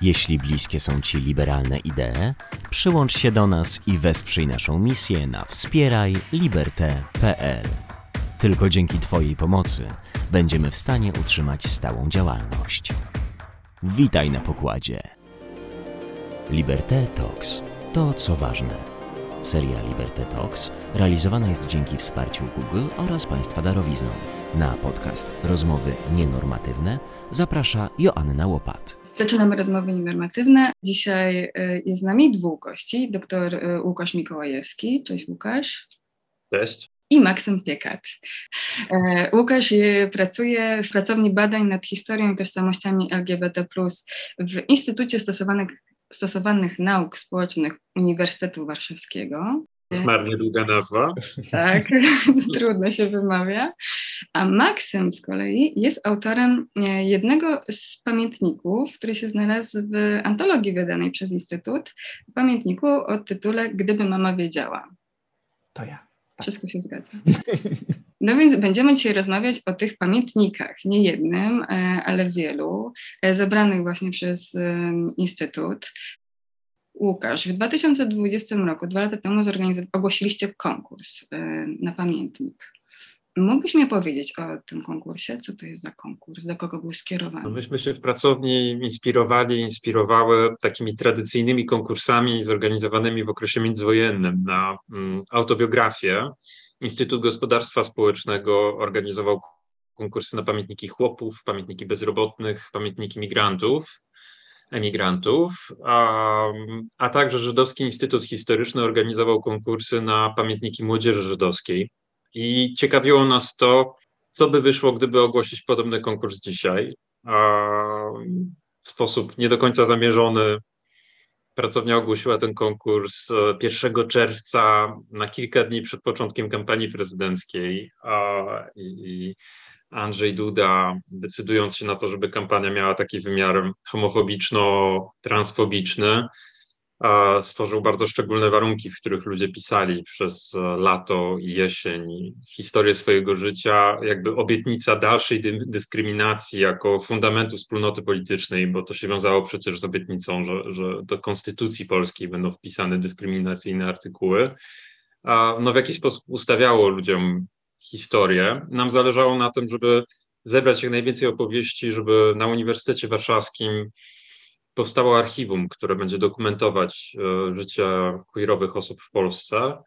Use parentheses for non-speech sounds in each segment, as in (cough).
Jeśli bliskie są Ci liberalne idee, przyłącz się do nas i wesprzyj naszą misję na wspierajliberte.pl. Tylko dzięki Twojej pomocy będziemy w stanie utrzymać stałą działalność. Witaj na pokładzie. Liberté Talks to co ważne. Seria Liberté Talks realizowana jest dzięki wsparciu Google oraz Państwa darowizną. Na podcast Rozmowy Nienormatywne zaprasza Joanna Łopat. Zaczynamy rozmowy nienormatywne. Dzisiaj y, jest z nami dwóch gości. Doktor y, Łukasz Mikołajewski. Cześć Łukasz. Cześć. I Maksym Piekat. E, Łukasz y, pracuje w pracowni badań nad historią i tożsamościami LGBT+, w Instytucie Stosowanych, Stosowanych Nauk Społecznych Uniwersytetu Warszawskiego. Szmarnie długa nazwa. Tak, (laughs) trudno się wymawia. A Maksym z kolei jest autorem e, jednego z pamiętników, który się znalazł w antologii wydanej przez Instytut, pamiętniku o tytule Gdyby mama wiedziała. To ja. Tak. Wszystko się zgadza. (laughs) No więc będziemy dzisiaj rozmawiać o tych pamiętnikach, nie jednym, e, ale wielu, e, zebranych właśnie przez Instytut. Łukasz, w 2020 roku, dwa lata temu, ogłosiliście konkurs na pamiętnik. Mógłbyś mi powiedzieć o tym konkursie? Co to jest za konkurs? Do kogo był skierowany? No myśmy się w pracowni inspirowali, inspirowały takimi tradycyjnymi konkursami zorganizowanymi w okresie międzywojennym na mm, autobiografię. Instytut Gospodarstwa Społecznego organizował konkursy na pamiętniki chłopów, pamiętniki bezrobotnych, pamiętniki migrantów emigrantów, a, a także Żydowski Instytut Historyczny organizował konkursy na pamiętniki młodzieży żydowskiej. I ciekawiło nas to, co by wyszło, gdyby ogłosić podobny konkurs dzisiaj. W sposób nie do końca zamierzony pracownia ogłosiła ten konkurs 1 e, czerwca, na kilka dni przed początkiem kampanii prezydenckiej. I Andrzej Duda, decydując się na to, żeby kampania miała taki wymiar homofobiczno-transfobiczny, stworzył bardzo szczególne warunki, w których ludzie pisali przez e, lato i jesień historię swojego życia, jakby obietnica dalszej dy dyskryminacji jako fundamentu wspólnoty politycznej, bo to się wiązało przecież z obietnicą, że, że do konstytucji polskiej będą wpisane dyskryminacyjne artykuły. No w jakiś sposób ustawiało ludziom historię. Nam zależało na tym, żeby zebrać jak najwięcej opowieści, żeby na Uniwersytecie Warszawskim powstało archiwum, które będzie dokumentować e, życie queerowych osób w Polsce.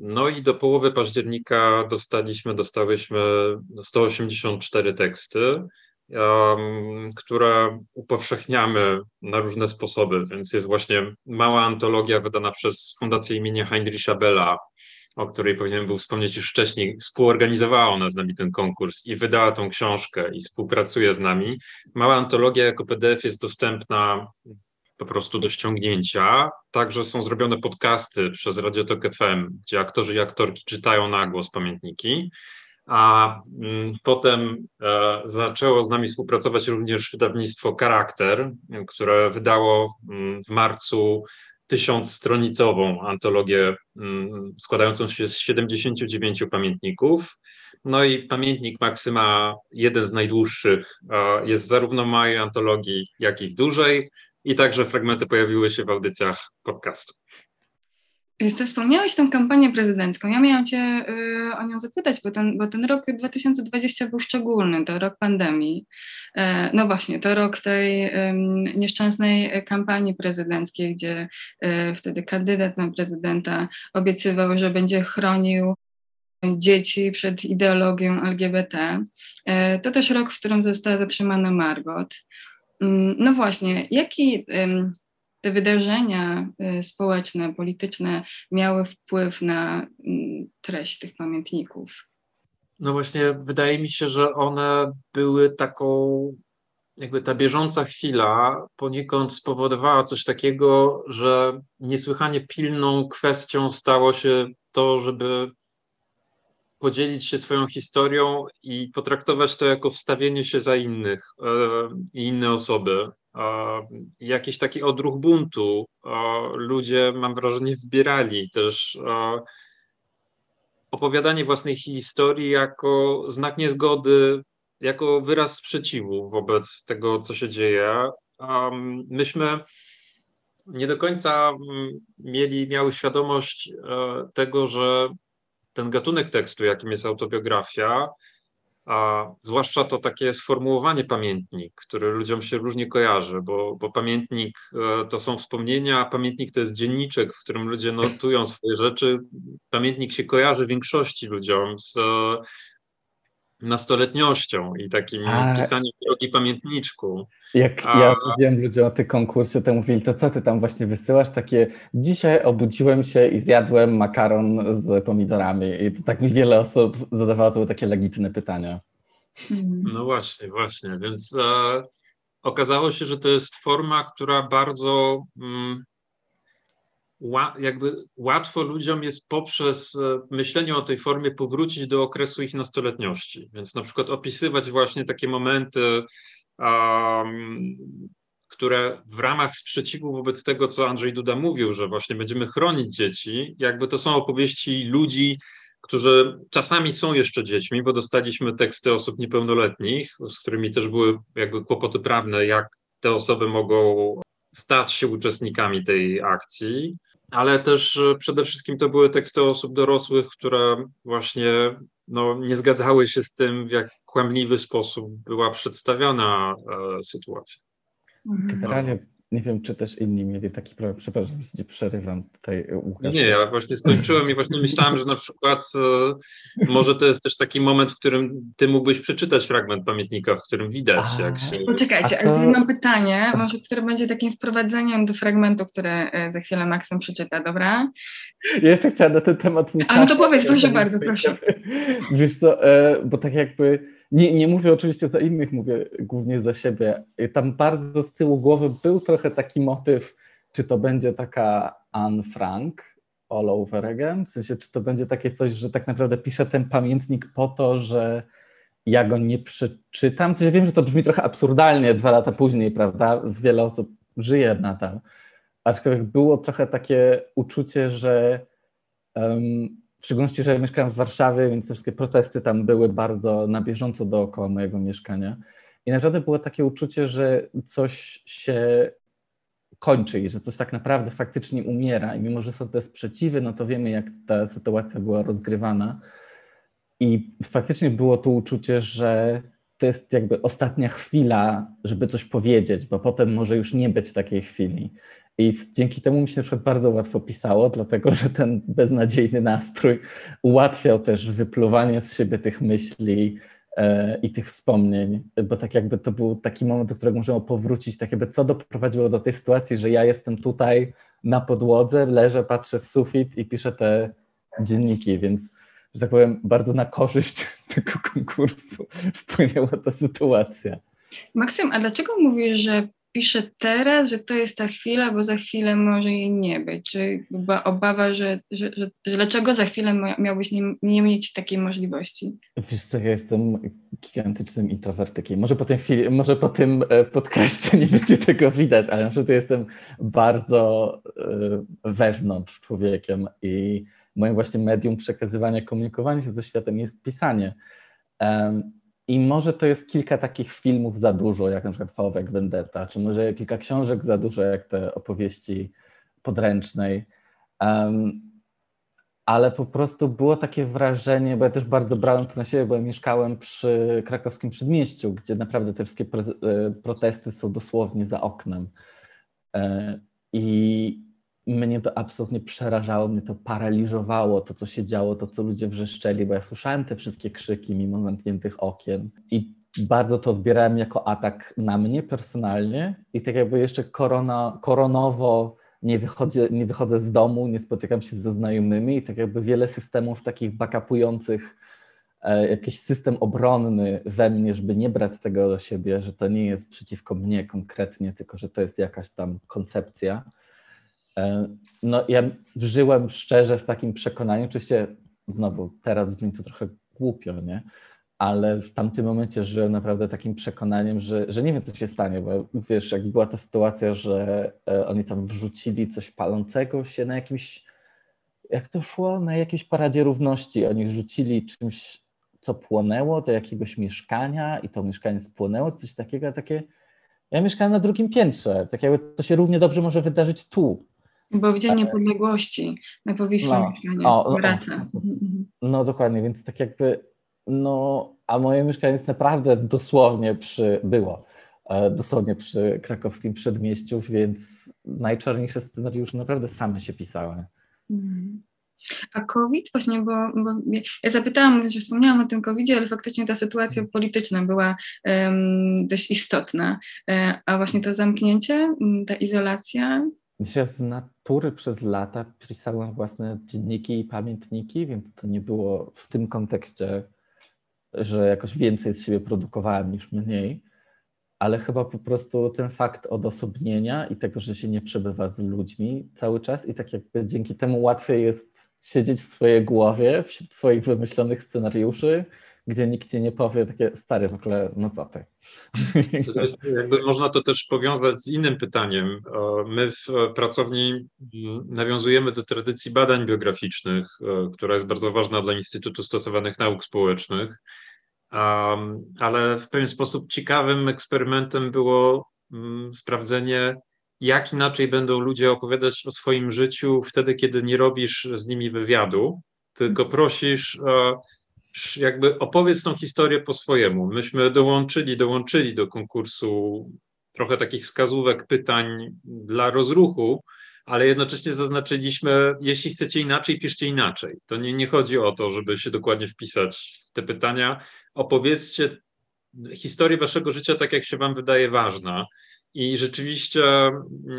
No i do połowy października dostaliśmy, dostałyśmy 184 teksty, które upowszechniamy na różne sposoby, więc jest właśnie mała antologia wydana przez Fundację imienia Heinricha Bella, o której powinienem był wspomnieć już wcześniej, współorganizowała ona z nami ten konkurs i wydała tą książkę i współpracuje z nami. Mała antologia jako PDF jest dostępna po prostu do ściągnięcia. Także są zrobione podcasty przez Radiotok FM, gdzie aktorzy i aktorki czytają na głos pamiętniki. A mm, potem e, zaczęło z nami współpracować również wydawnictwo Charakter, które wydało mm, w marcu tysiącstronicową antologię mm, składającą się z 79 pamiętników. No i pamiętnik Maksyma, jeden z najdłuższych, jest zarówno w małej antologii, jak i w dużej. I także fragmenty pojawiły się w audycjach podcastu. Wspomniałeś tę kampanię prezydencką. Ja miałam Cię y, o nią zapytać, bo ten, bo ten rok 2020 był szczególny, to rok pandemii. E, no właśnie, to rok tej nieszczęsnej kampanii prezydenckiej, gdzie e, wtedy kandydat na prezydenta obiecywał, że będzie chronił dzieci przed ideologią LGBT. E, to też rok, w którym została zatrzymana Margot. Mm, no właśnie, jaki te wydarzenia y, społeczne, polityczne miały wpływ na mm, treść tych pamiętników? No właśnie, wydaje mi się, że one były taką, jakby ta bieżąca chwila poniekąd spowodowała coś takiego, że niesłychanie pilną kwestią stało się to, żeby podzielić się swoją historią i potraktować to jako wstawienie się za innych e, i inne osoby jakiś taki odruch buntu. Ludzie, mam wrażenie, wybierali też opowiadanie własnej historii jako znak niezgody, jako wyraz sprzeciwu wobec tego, co się dzieje. myśmy nie do końca mm, mieli, miały świadomość e, tego, że ten gatunek tekstu, jakim jest autobiografia, a zwłaszcza to takie sformułowanie pamiętnik, które ludziom się różnie kojarzy, bo, bo pamiętnik e, to są wspomnienia, a pamiętnik to jest dzienniczek, w którym ludzie notują swoje rzeczy. Pamiętnik się kojarzy większości ludziom z nastoletnością i takim A... pisaniem drogi pamiętniczku. Jak A... ja mówiłem ludziom o tym konkursie, to mówili, to co ty tam właśnie wysyłasz? Takie, dzisiaj obudziłem się i zjadłem makaron z pomidorami. I to tak mi wiele osób zadawało to takie legitne pytania. Mhm. No właśnie, właśnie, więc e, okazało się, że to jest forma, która bardzo mm, jakby łatwo ludziom jest poprzez e, myślenie o tej formie powrócić do okresu ich nastoletniości. Więc na przykład opisywać właśnie takie momenty, um, które w ramach sprzeciwu wobec tego, co Andrzej Duda mówił, że właśnie będziemy chronić dzieci, jakby to są opowieści ludzi, którzy czasami są jeszcze dziećmi, bo dostaliśmy teksty osób niepełnoletnich, z którymi też były jakby kłopoty prawne, jak te osoby mogą stać się uczestnikami tej akcji ale też e, przede wszystkim to były teksty osób dorosłych, które właśnie no, nie zgadzały się z tym, w jak kłamliwy sposób była przedstawiona e, sytuacja. Generalnie nie wiem, czy też inni mieli taki problem. Przepraszam, że przerywam tutaj e, Łukasz. Nie, ja właśnie skończyłem i właśnie myślałem, że na przykład e, może to jest też taki moment, w którym ty mógłbyś przeczytać fragment pamiętnika, w którym widać, A, jak się... Poczekajcie, to... ale mam pytanie, może które będzie takim wprowadzeniem do fragmentu, które e, za chwilę Maksym przeczyta, dobra? Ja jeszcze chciałam na ten temat. A no to powiedz, proszę bardzo, proszę. Wiesz co, bo tak jakby nie, nie mówię oczywiście za innych, mówię głównie za siebie. Tam bardzo z tyłu głowy był trochę taki motyw, czy to będzie taka Anne Frank all over again, w sensie, czy to będzie takie coś, że tak naprawdę piszę ten pamiętnik po to, że ja go nie przeczytam. W sensie wiem, że to brzmi trochę absurdalnie dwa lata później, prawda? Wiele osób żyje nadal. Aczkolwiek było trochę takie uczucie, że um, w szczególności, że mieszkałem w Warszawie, więc te wszystkie protesty tam były bardzo na bieżąco dookoła mojego mieszkania. I naprawdę było takie uczucie, że coś się kończy i że coś tak naprawdę faktycznie umiera. I mimo, że są te sprzeciwy, no to wiemy, jak ta sytuacja była rozgrywana. I faktycznie było to uczucie, że to jest jakby ostatnia chwila, żeby coś powiedzieć, bo potem może już nie być takiej chwili. I dzięki temu mi się na przykład bardzo łatwo pisało, dlatego że ten beznadziejny nastrój ułatwiał też wypluwanie z siebie tych myśli e, i tych wspomnień, bo tak jakby to był taki moment, do którego możemy powrócić, tak jakby co doprowadziło do tej sytuacji, że ja jestem tutaj na podłodze, leżę, patrzę w sufit i piszę te dzienniki, więc że tak powiem, bardzo na korzyść (laughs) tego konkursu wpłynęła ta sytuacja. Maksym, a dlaczego mówisz, że piszę teraz, że to jest ta chwila, bo za chwilę może jej nie być. Czy była obawa, że, że, że, że dlaczego za chwilę miałbyś nie, nie mieć takiej możliwości? Wiesz co, ja jestem gigantycznym introwertykiem. Może po tym, może po tym e, podcaście nie będzie tego widać, ale na przykład jestem bardzo e, wewnątrz człowiekiem i moim właśnie medium przekazywania, komunikowania się ze światem jest pisanie. I może to jest kilka takich filmów za dużo, jak na przykład Fałwek Vendetta, czy może kilka książek za dużo, jak te opowieści podręcznej. Um, ale po prostu było takie wrażenie, bo ja też bardzo brałem to na siebie, bo ja mieszkałem przy krakowskim przedmieściu, gdzie naprawdę te wszystkie e, protesty są dosłownie za oknem. E, I mnie to absolutnie przerażało, mnie to paraliżowało, to co się działo, to co ludzie wrzeszczeli, bo ja słyszałem te wszystkie krzyki mimo zamkniętych okien. I bardzo to odbierałem jako atak na mnie personalnie. I tak jakby jeszcze korona, koronowo nie wychodzę, nie wychodzę z domu, nie spotykam się ze znajomymi. I tak jakby wiele systemów takich backupujących e, jakiś system obronny we mnie, żeby nie brać tego do siebie, że to nie jest przeciwko mnie konkretnie, tylko że to jest jakaś tam koncepcja no, ja żyłem szczerze w takim przekonaniu, oczywiście znowu teraz brzmi to trochę głupio, nie? ale w tamtym momencie żyłem naprawdę takim przekonaniem, że, że nie wiem, co się stanie, bo wiesz, jak była ta sytuacja, że e, oni tam wrzucili coś palącego się na jakimś, jak to szło, na jakiejś paradzie równości, oni rzucili czymś, co płonęło do jakiegoś mieszkania i to mieszkanie spłonęło, coś takiego, takie Ja mieszkałem na drugim piętrze, tak jakby to się równie dobrze może wydarzyć tu. Bo w Dzień Niepodległości my powinniśmy no, mieszkanie, o, o, mhm. No dokładnie, więc tak jakby, no, a moje mieszkanie jest naprawdę dosłownie przy, było, e, dosłownie przy krakowskim przedmieściu, więc najczarniejsze scenariusze naprawdę same się pisały. Mhm. A COVID właśnie, bo, bo ja zapytałam, że wspomniałam o tym COVID-zie, ale faktycznie ta sytuacja polityczna była um, dość istotna. E, a właśnie to zamknięcie, ta izolacja. Ja z natury przez lata pisałem własne dzienniki i pamiętniki, więc to nie było w tym kontekście, że jakoś więcej z siebie produkowałem niż mniej ale chyba po prostu ten fakt odosobnienia i tego, że się nie przebywa z ludźmi cały czas i tak jakby dzięki temu łatwiej jest siedzieć w swojej głowie, wśród swoich wymyślonych scenariuszy, gdzie nikt ci nie powie takie stary w ogóle, no co ty. Jest, jakby można to też powiązać z innym pytaniem. My w pracowni nawiązujemy do tradycji badań biograficznych, e, która jest bardzo ważna dla Instytutu Stosowanych Nauk Społecznych, ale w pewien sposób ciekawym eksperymentem było sprawdzenie jak inaczej będą ludzie opowiadać o swoim życiu wtedy, kiedy nie robisz z nimi wywiadu, tylko prosisz, jakby opowiedz tą historię po swojemu. Myśmy dołączyli, dołączyli do konkursu trochę takich wskazówek, pytań dla rozruchu, ale jednocześnie zaznaczyliśmy, jeśli chcecie inaczej, piszcie inaczej. To nie, nie chodzi o to, żeby się dokładnie wpisać w te pytania. Opowiedzcie historię waszego życia tak, jak się wam wydaje ważna. I rzeczywiście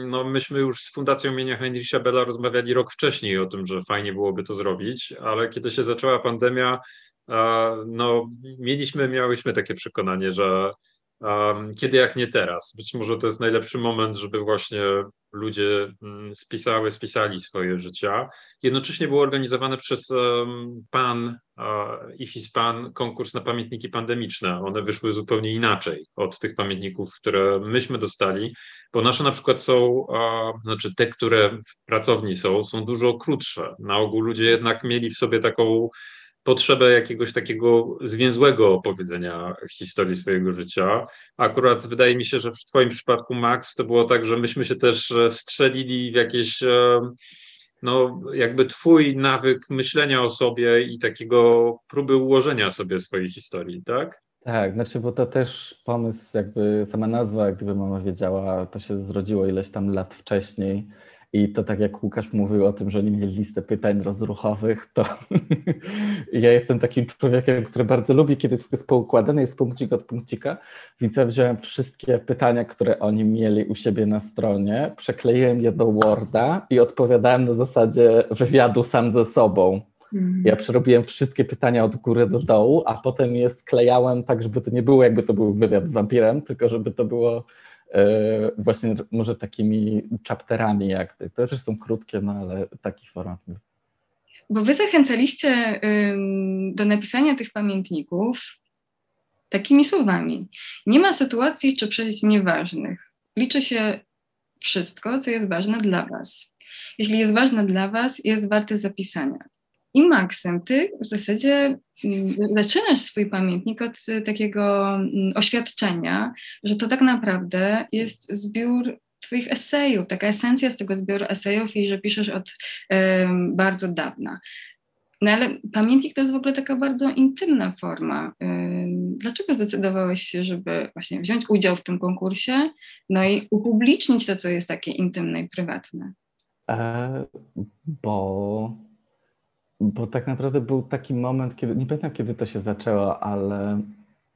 no, myśmy już z Fundacją imienia Heinricha Bella rozmawiali rok wcześniej o tym, że fajnie byłoby to zrobić, ale kiedy się zaczęła pandemia, no, mieliśmy, miałyśmy takie przekonanie, że kiedy jak nie teraz? Być może to jest najlepszy moment, żeby właśnie ludzie mm, spisały, spisali swoje życia. Jednocześnie było organizowane przez PAN i FISPAN konkurs na pamiętniki pandemiczne. One wyszły zupełnie inaczej od tych pamiętników, które myśmy dostali, bo nasze na przykład są, znaczy te, które w pracowni są, są dużo krótsze. Na ogół ludzie jednak mieli w sobie taką potrzebę jakiegoś takiego zwięzłego opowiedzenia historii swojego życia. Akurat wydaje mi się, że w Twoim przypadku, Max, to było tak, że myśmy się też e, strzelili w jakieś, e, no, jakby Twój nawyk myślenia o sobie i takiego próby ułożenia sobie swojej historii, tak? Tak, znaczy, bo to też pomysł, jakby sama nazwa, gdyby mama wiedziała, to się zrodziło ileś tam lat wcześniej i to tak jak Łukasz mówił o tym, że oni mieli listę pytań rozruchowych, to (laughs) ja jestem takim człowiekiem, który bardzo lubi, kiedy wszystko jest poukładane, jest punkcik od punkcika, więc ja wziąłem wszystkie pytania, które oni mieli u siebie na stronie, przekleiłem je do Worda i odpowiadałem na zasadzie wywiadu sam ze sobą. Mhm. Ja przerobiłem wszystkie pytania od góry do dołu, a potem je sklejałem tak, żeby to nie było jakby to był wywiad z wampirem, tylko żeby to było właśnie może takimi chapterami jakby. To też są krótkie, no ale takich format. Bo wy zachęcaliście do napisania tych pamiętników takimi słowami. Nie ma sytuacji czy przejść nieważnych. Liczy się wszystko, co jest ważne dla was. Jeśli jest ważne dla was, jest warte zapisania. I Maksem, ty w zasadzie mm, zaczynasz swój pamiętnik od takiego mm, oświadczenia, że to tak naprawdę jest zbiór Twoich esejów, taka esencja z tego zbioru esejów i że piszesz od um, bardzo dawna. No ale pamiętnik to jest w ogóle taka bardzo intymna forma. Dlaczego zdecydowałeś się, żeby właśnie wziąć udział w tym konkursie, no i upublicznić to, co jest takie intymne i prywatne? E, bo bo tak naprawdę był taki moment, kiedy, nie pamiętam kiedy to się zaczęło, ale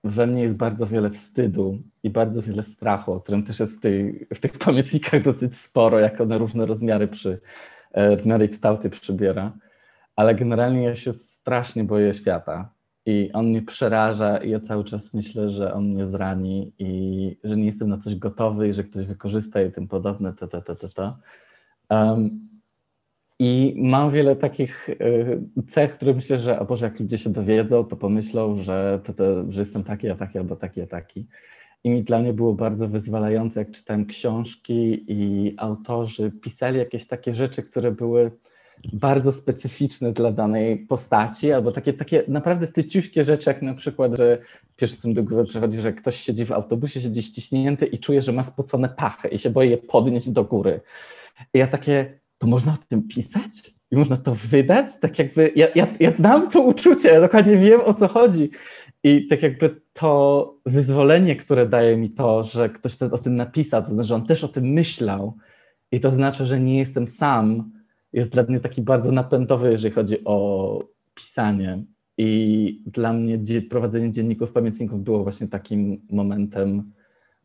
we mnie jest bardzo wiele wstydu i bardzo wiele strachu, o którym też jest w, tej, w tych pamiętnikach dosyć sporo, jak one różne rozmiary, przy, e, rozmiary i kształty przybiera. Ale generalnie ja się strasznie boję świata i on mnie przeraża i ja cały czas myślę, że on mnie zrani i że nie jestem na coś gotowy i że ktoś wykorzysta i tym podobne, to, to, to, to, to. Um, i mam wiele takich y, cech, które myślę, że o Boże, jak ludzie się dowiedzą, to pomyślą, że, to, to, że jestem taki, a taki, albo taki, a taki. I mi dla mnie było bardzo wyzwalające, jak czytałem książki i autorzy pisali jakieś takie rzeczy, które były bardzo specyficzne dla danej postaci, albo takie, takie naprawdę tyciuśkie rzeczy, jak na przykład, że pierwsze co mi do głowy przychodzi, że ktoś siedzi w autobusie, siedzi ściśnięty i czuje, że ma spocone pachy i się boi je podnieść do góry. I ja takie, to można o tym pisać? I można to wydać? Tak jakby, ja, ja, ja znam to uczucie, ja dokładnie wiem o co chodzi. I tak jakby to wyzwolenie, które daje mi to, że ktoś o tym napisał, to znaczy, że on też o tym myślał i to znaczy, że nie jestem sam, jest dla mnie taki bardzo napędowy, jeżeli chodzi o pisanie. I dla mnie prowadzenie dzienników, pamiętników było właśnie takim momentem,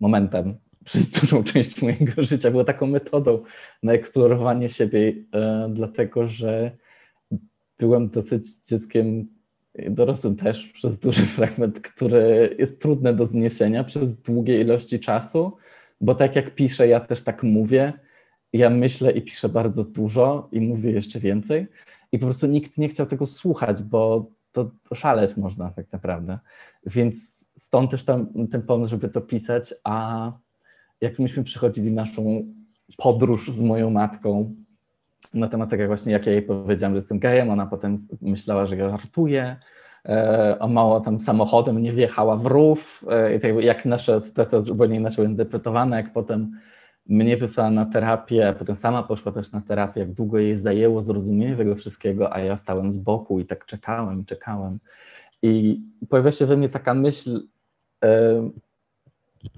momentem przez dużą (laughs) część mojego życia. Było taką metodą na eksplorowanie siebie, e, dlatego że byłem dosyć dzieckiem dorosłym też przez duży (laughs) fragment, który jest trudny do zniesienia przez długie ilości czasu, bo tak jak piszę, ja też tak mówię ja myślę i piszę bardzo dużo i mówię jeszcze więcej i po prostu nikt nie chciał tego słuchać, bo to szaleć można tak naprawdę. Więc stąd też tam, ten pomysł, żeby to pisać, a jak myśmy przechodzili naszą podróż z moją matką na temat tego właśnie, jak ja jej powiedziałam, że jestem gejem, ona potem myślała, że ja żartuję, e, a mało tam samochodem nie wjechała w rów, e, i tak jak nasza sytuacja zupełnie inaczej interpretowana, jak potem mnie wysłała na terapię, potem sama poszła też na terapię, jak długo jej zajęło zrozumienie tego wszystkiego, a ja stałem z boku i tak czekałem, czekałem. I pojawia się we mnie taka myśl, e,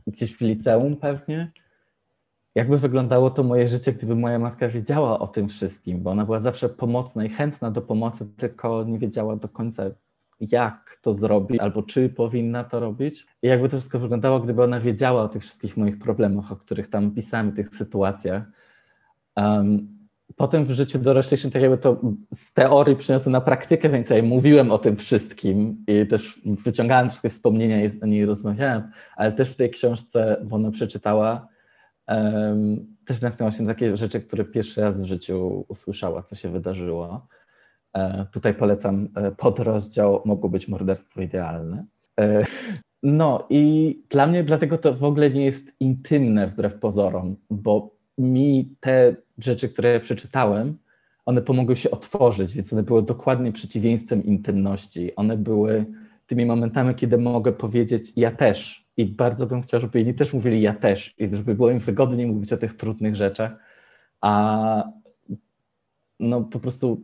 gdzieś w liceum pewnie, jakby wyglądało to moje życie, gdyby moja matka wiedziała o tym wszystkim, bo ona była zawsze pomocna i chętna do pomocy, tylko nie wiedziała do końca, jak to zrobi, albo czy powinna to robić. I jakby to wszystko wyglądało, gdyby ona wiedziała o tych wszystkich moich problemach, o których tam pisałem, tych sytuacjach. Um, potem w życiu doroślejszym tak jakby to z teorii przyniosłem na praktykę, więc ja mówiłem o tym wszystkim i też wyciągałem wszystkie wspomnienia i z niej rozmawiałem, ale też w tej książce, bo ona przeczytała, um, też natknęła się na takie rzeczy, które pierwszy raz w życiu usłyszała, co się wydarzyło. E, tutaj polecam e, podrozdział Mogło być morderstwo idealne. E, no i dla mnie dlatego to w ogóle nie jest intymne wbrew pozorom, bo mi te rzeczy, które przeczytałem, one pomogły się otworzyć, więc one były dokładnie przeciwieństwem intymności. One były tymi momentami, kiedy mogę powiedzieć ja też. I bardzo bym chciał, żeby inni też mówili ja też, i żeby było im wygodniej mówić o tych trudnych rzeczach. A no po prostu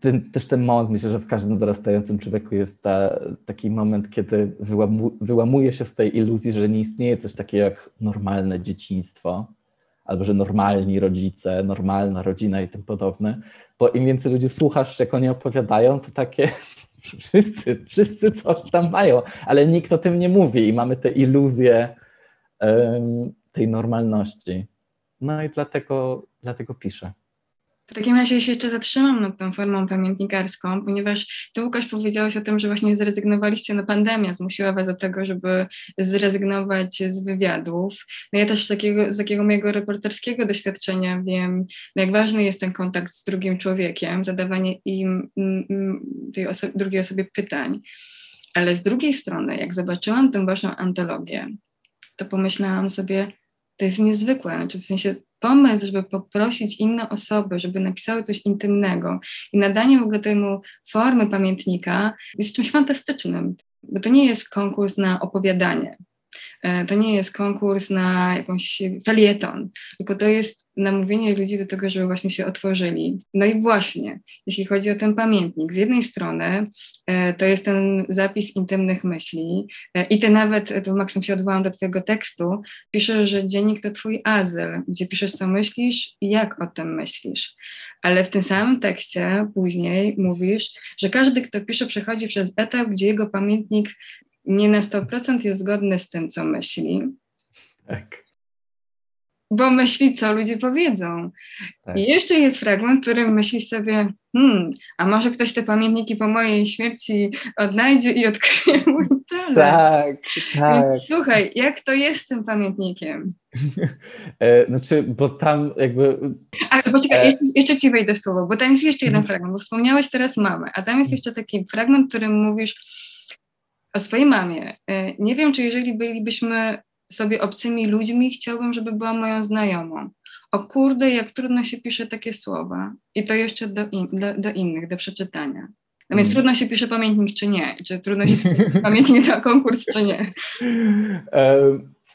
ten, też ten moment, myślę, że w każdym dorastającym człowieku jest ta, taki moment, kiedy wyłamu, wyłamuje się z tej iluzji, że nie istnieje coś takiego jak normalne dzieciństwo, albo że normalni rodzice, normalna rodzina i tym podobne, bo im więcej ludzi słuchasz, jak oni opowiadają, to takie (laughs) wszyscy, wszyscy coś tam mają, ale nikt o tym nie mówi i mamy tę iluzję um, tej normalności. No i dlatego, dlatego piszę. W takim razie się jeszcze zatrzymam nad tą formą pamiętnikarską, ponieważ Ty, Łukasz, powiedziałeś o tym, że właśnie zrezygnowaliście, no pandemia zmusiła Was do tego, żeby zrezygnować z wywiadów. No ja też z takiego, z takiego mojego reporterskiego doświadczenia wiem, no jak ważny jest ten kontakt z drugim człowiekiem, zadawanie im, tej oso drugiej osobie pytań. Ale z drugiej strony, jak zobaczyłam tę Waszą antologię, to pomyślałam sobie, to jest niezwykłe, znaczy w sensie pomysł, żeby poprosić inne osoby, żeby napisały coś intymnego. I nadanie w ogóle temu formy pamiętnika jest czymś fantastycznym, bo to nie jest konkurs na opowiadanie, to nie jest konkurs na jakąś felieton, tylko to jest namówienie ludzi do tego, żeby właśnie się otworzyli. No i właśnie, jeśli chodzi o ten pamiętnik, z jednej strony e, to jest ten zapis intymnych myśli e, i ty nawet, tu Maksym się odwołam do twojego tekstu, piszesz, że dziennik to twój azyl, gdzie piszesz co myślisz i jak o tym myślisz. Ale w tym samym tekście później mówisz, że każdy, kto pisze, przechodzi przez etap, gdzie jego pamiętnik nie na 100% jest zgodny z tym, co myśli. Tak bo myśli, co ludzie powiedzą. Tak. I jeszcze jest fragment, w którym myślisz sobie, hmm, a może ktoś te pamiętniki po mojej śmierci odnajdzie i odkryje mój talent. Tak, tak. Więc, słuchaj, jak to jest z tym pamiętnikiem? (laughs) e, znaczy, bo tam jakby... Ale poczekaj, e... jeszcze, jeszcze ci wejdę słowo, bo tam jest jeszcze jeden mhm. fragment, bo wspomniałeś teraz mamę, a tam jest mhm. jeszcze taki fragment, w którym mówisz o swojej mamie. E, nie wiem, czy jeżeli bylibyśmy sobie obcymi ludźmi, chciałbym, żeby była moją znajomą. o kurde, jak trudno się pisze takie słowa i to jeszcze do, in, do, do innych, do przeczytania. No więc mm. trudno się pisze pamiętnik, czy nie? Czy trudno się pisze (laughs) pamiętnik na konkurs, czy nie?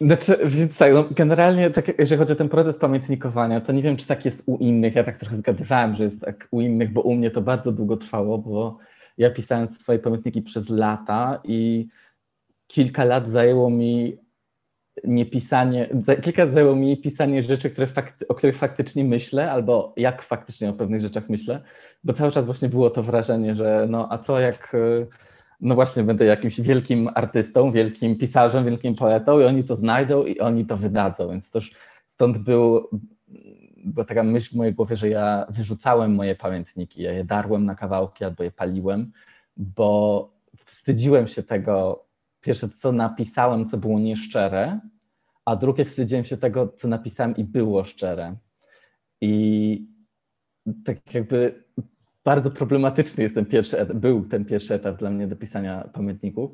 Znaczy, więc tak, no generalnie tak, jeżeli chodzi o ten proces pamiętnikowania, to nie wiem, czy tak jest u innych. Ja tak trochę zgadywałem, że jest tak u innych, bo u mnie to bardzo długo trwało, bo ja pisałem swoje pamiętniki przez lata i kilka lat zajęło mi nie pisanie, kilka zajęło mi pisanie rzeczy, które fakty, o których faktycznie myślę, albo jak faktycznie o pewnych rzeczach myślę, bo cały czas właśnie było to wrażenie, że no a co jak no właśnie będę jakimś wielkim artystą, wielkim pisarzem, wielkim poetą i oni to znajdą i oni to wydadzą, więc też stąd był, była taka myśl w mojej głowie, że ja wyrzucałem moje pamiętniki, ja je darłem na kawałki albo je paliłem, bo wstydziłem się tego, pierwsze co napisałem, co było nieszczere, a drugie wstydziłem się tego, co napisałem i było szczere. I tak jakby bardzo problematyczny jest ten pierwszy etap, był ten pierwszy etap dla mnie do pisania pamiętników.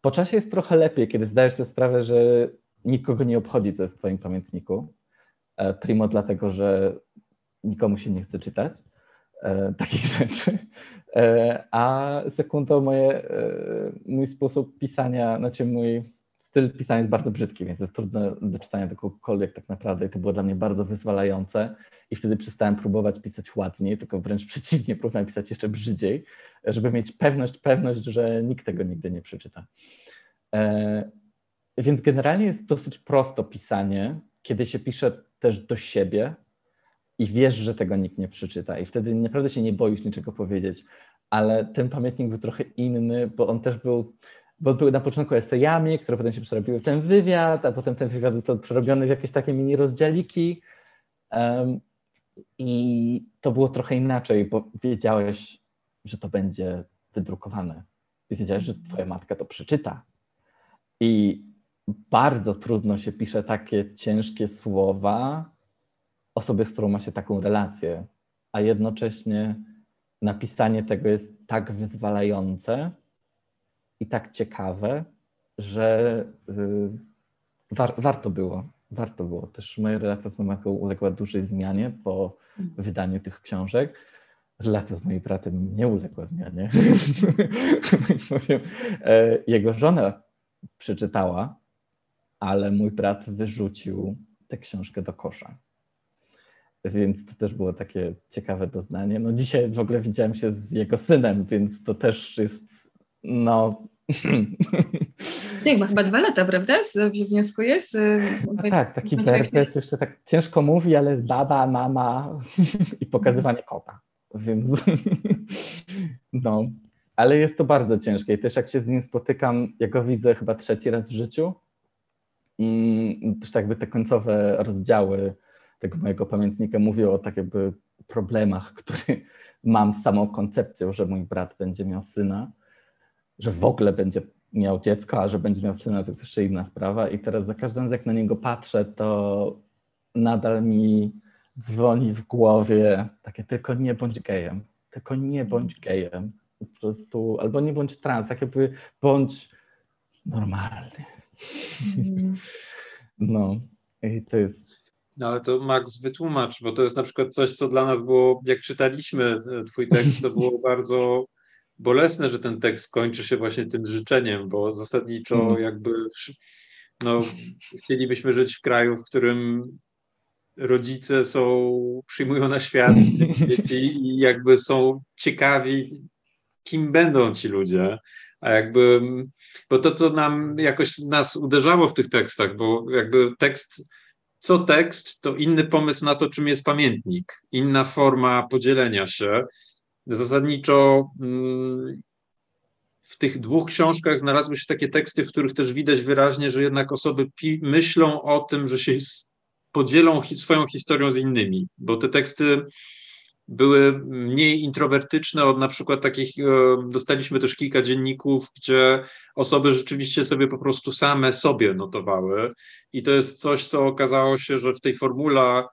Po czasie jest trochę lepiej, kiedy zdajesz sobie sprawę, że nikogo nie obchodzi, co jest w twoim pamiętniku. E, primo dlatego, że nikomu się nie chce czytać e, (laughs) takich rzeczy. E, a sekundą moje, mój sposób pisania, znaczy mój styl pisania jest bardzo brzydki, więc jest trudno do czytania do kogokolwiek tak naprawdę i to było dla mnie bardzo wyzwalające i wtedy przestałem próbować pisać ładniej, tylko wręcz (laughs) przeciwnie, próbowałem pisać jeszcze brzydziej, żeby mieć pewność, pewność, że nikt tego nigdy nie przeczyta. Więc generalnie jest dosyć prosto pisanie, kiedy się pisze też do siebie i wiesz, że tego nikt nie przeczyta i wtedy naprawdę się nie boisz niczego powiedzieć, ale ten pamiętnik był trochę inny, bo on też był bo były na początku esejami, które potem się przerobiły w ten wywiad, a potem ten wywiad został przerobiony w jakieś takie mini rozdziałiki. Um, I to było trochę inaczej, bo wiedziałeś, że to będzie wydrukowane. I wiedziałeś, że twoja matka to przeczyta. I bardzo trudno się pisze takie ciężkie słowa osobie, z którą ma się taką relację, a jednocześnie napisanie tego jest tak wyzwalające, i tak ciekawe, że y, war, warto było. Warto było. Też moja relacja z moją matką uległa dużej zmianie po mhm. wydaniu tych książek. Relacja z moim bratem nie uległa zmianie. (laughs) e, jego żona przeczytała, ale mój brat wyrzucił tę książkę do kosza. Więc to też było takie ciekawe doznanie. No dzisiaj w ogóle widziałem się z jego synem, więc to też jest no. (laughs) Nie, ma chyba dwa lata, prawda? wniosku jest. No tak, taki berbec jeszcze tak ciężko mówi, ale baba, mama (laughs) i pokazywanie kota. Więc (laughs) no, ale jest to bardzo ciężkie. I też jak się z nim spotykam, ja go widzę chyba trzeci raz w życiu. Też tak jakby te końcowe rozdziały tego mojego pamiętnika mówią o tak jakby problemach, (laughs) które mam z samą koncepcją, że mój brat będzie miał syna że w ogóle będzie miał dziecko, a że będzie miał syna, to jest jeszcze inna sprawa. I teraz za każdym razem, jak na niego patrzę, to nadal mi dzwoni w głowie takie tylko nie bądź gejem, tylko nie bądź gejem. Po prostu, albo nie bądź trans, tak jakby bądź normalny. Mm. (laughs) No, i to jest. No ale to Max wytłumacz, bo to jest na przykład coś, co dla nas było, jak czytaliśmy twój tekst, to było (laughs) bardzo bolesne, że ten tekst kończy się właśnie tym życzeniem, bo zasadniczo hmm. jakby no, chcielibyśmy żyć w kraju, w którym rodzice są, przyjmują na świat (laughs) dzieci i jakby są ciekawi, kim będą ci ludzie. A jakby, bo to, co nam jakoś nas uderzało w tych tekstach, bo jakby tekst, co tekst, to inny pomysł na to, czym jest pamiętnik, inna forma podzielenia się. Zasadniczo mm, w tych dwóch książkach znalazły się takie teksty, w których też widać wyraźnie, że jednak osoby myślą o tym, że się podzielą swoją historią z innymi, bo te teksty były mniej introwertyczne od na przykład takich, e, dostaliśmy też kilka dzienników, gdzie osoby rzeczywiście sobie po prostu same sobie notowały i to jest coś, co okazało się, że w tej formule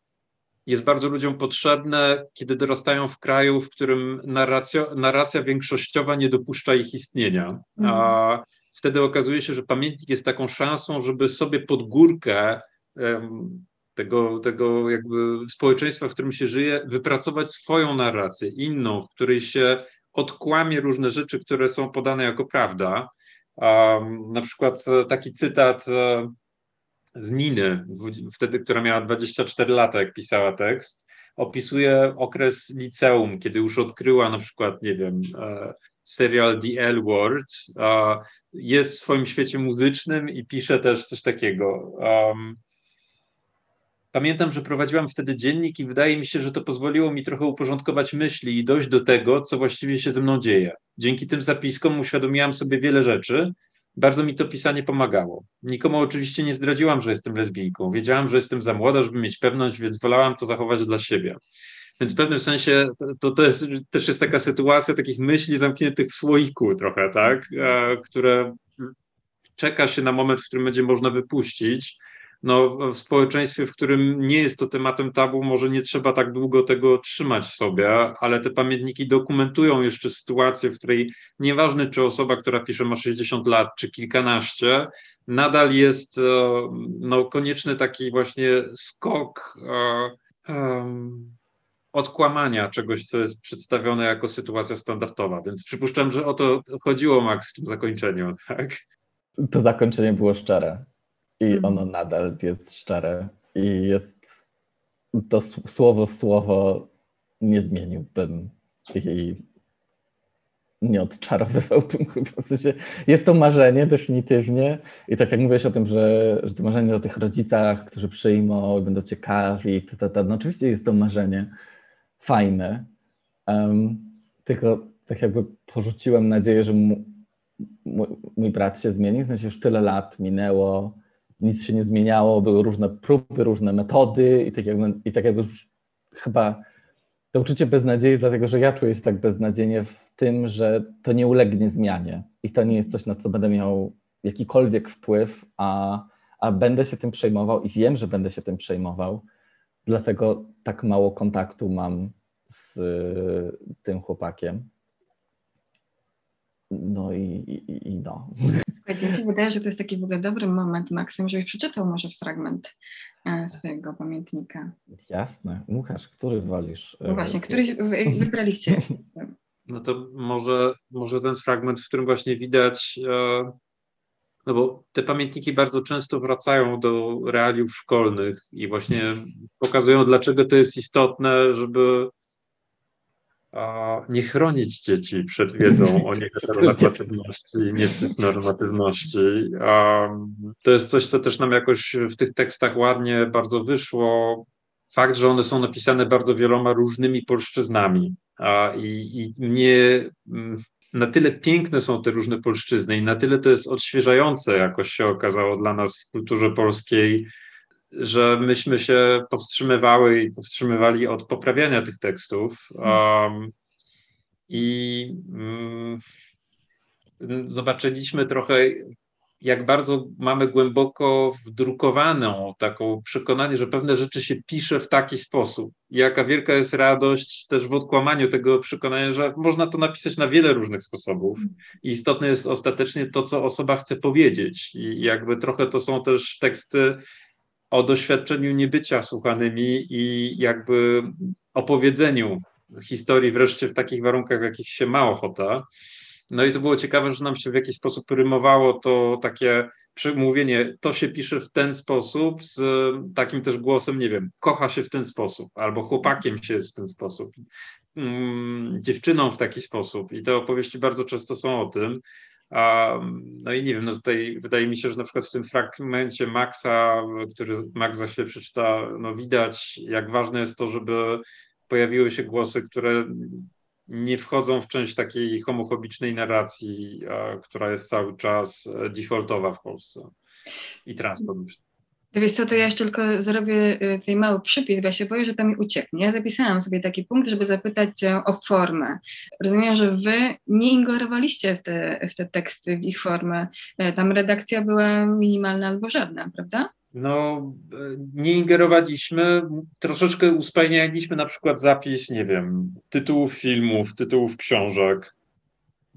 jest bardzo ludziom potrzebne, kiedy dorastają w kraju, w którym narracja, narracja większościowa nie dopuszcza ich istnienia. A mhm. wtedy okazuje się, że pamiętnik jest taką szansą, żeby sobie pod górkę um, tego, tego jakby społeczeństwa, w którym się żyje, wypracować swoją narrację, inną, w której się odkłamie różne rzeczy, które są podane jako prawda. Um, na przykład taki cytat e, z Niny, wtedy, która miała 24 lata, jak pisała tekst, opisuje okres liceum, kiedy już odkryła na przykład, nie wiem, e, serial The L Word, jest w swoim świecie muzycznym i pisze też coś takiego. Um, Pamiętam, że prowadziłam wtedy dziennik i wydaje mi się, że to pozwoliło mi trochę uporządkować myśli i dojść do tego, co właściwie się ze mną dzieje. Dzięki tym zapiskom uświadomiłam sobie wiele rzeczy. Bardzo mi to pisanie pomagało. Nikomu oczywiście nie zdradziłam, że jestem lesbijką. Wiedziałam, że jestem za młoda, żeby mieć pewność, więc wolałam to zachować dla siebie. Więc w pewnym sensie to, to jest, też jest taka sytuacja takich myśli zamkniętych w słoiku trochę, tak? E, które czeka się na moment, w którym będzie można wypuścić no, w społeczeństwie, w którym nie jest to tematem tabu, może nie trzeba tak długo tego trzymać w sobie, ale te pamiętniki dokumentują jeszcze sytuację, w której nieważne, czy osoba, która pisze, ma 60 lat, czy kilkanaście, nadal jest e, no, konieczny taki właśnie skok um, odkłamania czegoś, co jest przedstawione jako sytuacja standardowa. Więc przypuszczam, że o to chodziło, Max, w tym zakończeniu, tak? To zakończenie było szczere i mhm. ono nadal jest szczere i jest to słowo w słowo nie zmieniłbym i nie odczarowywałbym chyba. (laughs) W sensie jest to marzenie definitywnie i tak jak mówiłeś o tym, że, że to marzenie o tych rodzicach, którzy przyjmą i będą ciekawi, to, to, to, no oczywiście jest to marzenie fajne, um, tylko tak jakby porzuciłem nadzieję, że mój, mój brat się zmieni, w sensie już tyle lat minęło, nic się nie zmieniało, były różne próby, różne metody i tak jakby, i tak jakby już chyba to uczucie beznadziei, dlatego że ja czuję się tak beznadziejnie w tym, że to nie ulegnie zmianie i to nie jest coś, na co będę miał jakikolwiek wpływ, a, a będę się tym przejmował i wiem, że będę się tym przejmował, dlatego tak mało kontaktu mam z tym chłopakiem. No i, i, i no. Słuchajcie, mi się wydaje, że to jest taki w ogóle dobry moment, Maksym, żebyś przeczytał może fragment e, swojego pamiętnika. Jasne. Łukasz, który wolisz? No właśnie, któryś wybraliście. (laughs) No to może, może ten fragment, w którym właśnie widać, e, no bo te pamiętniki bardzo często wracają do realiów szkolnych i właśnie pokazują, dlaczego to jest istotne, żeby nie chronić dzieci przed wiedzą o (laughs) nieheteronormatywności i niecisnormatywności. To jest coś, co też nam jakoś w tych tekstach ładnie bardzo wyszło. Fakt, że one są napisane bardzo wieloma różnymi polszczyznami i, i nie mm, na tyle piękne są te różne polszczyzny i na tyle to jest odświeżające, jakoś się okazało dla nas w kulturze polskiej, że myśmy się powstrzymywały i powstrzymywali od poprawiania tych tekstów. Um, I um, zobaczyliśmy trochę, jak bardzo mamy głęboko wdrukowaną taką przekonanie, że pewne rzeczy się pisze w taki sposób. I jaka wielka jest radość też w odkłamaniu tego przekonania, że można to napisać na wiele różnych sposobów. I istotne jest ostatecznie to, co osoba chce powiedzieć. I jakby trochę to są też teksty o doświadczeniu niebycia słuchanymi i jakby opowiedzeniu historii wreszcie w takich warunkach, w jakich się ma ochota. No i to było ciekawe, że nam się w jakiś sposób rymowało to takie przemówienie, to się pisze w ten sposób, z takim też głosem, nie wiem, kocha się w ten sposób, albo chłopakiem się jest w ten sposób, mm, dziewczyną w taki sposób. I te opowieści bardzo często są o tym. No i nie wiem, no tutaj wydaje mi się, że na przykład w tym fragmencie Maxa, który Max za chwilę przeczyta, no widać, jak ważne jest to, żeby pojawiły się głosy, które nie wchodzą w część takiej homofobicznej narracji, która jest cały czas defaultowa w Polsce i transfobiczna. Wiesz co, to ja jeszcze tylko zrobię y, tutaj mały przypis, bo ja się boję, że to mi ucieknie. Ja zapisałam sobie taki punkt, żeby zapytać cię o formę. Rozumiem, że wy nie ingerowaliście w te, w te teksty, w ich formę. E, tam redakcja była minimalna albo żadna, prawda? No, e, nie ingerowaliśmy, troszeczkę uspajnialiśmy na przykład zapis, nie wiem, tytułów filmów, tytułów książek.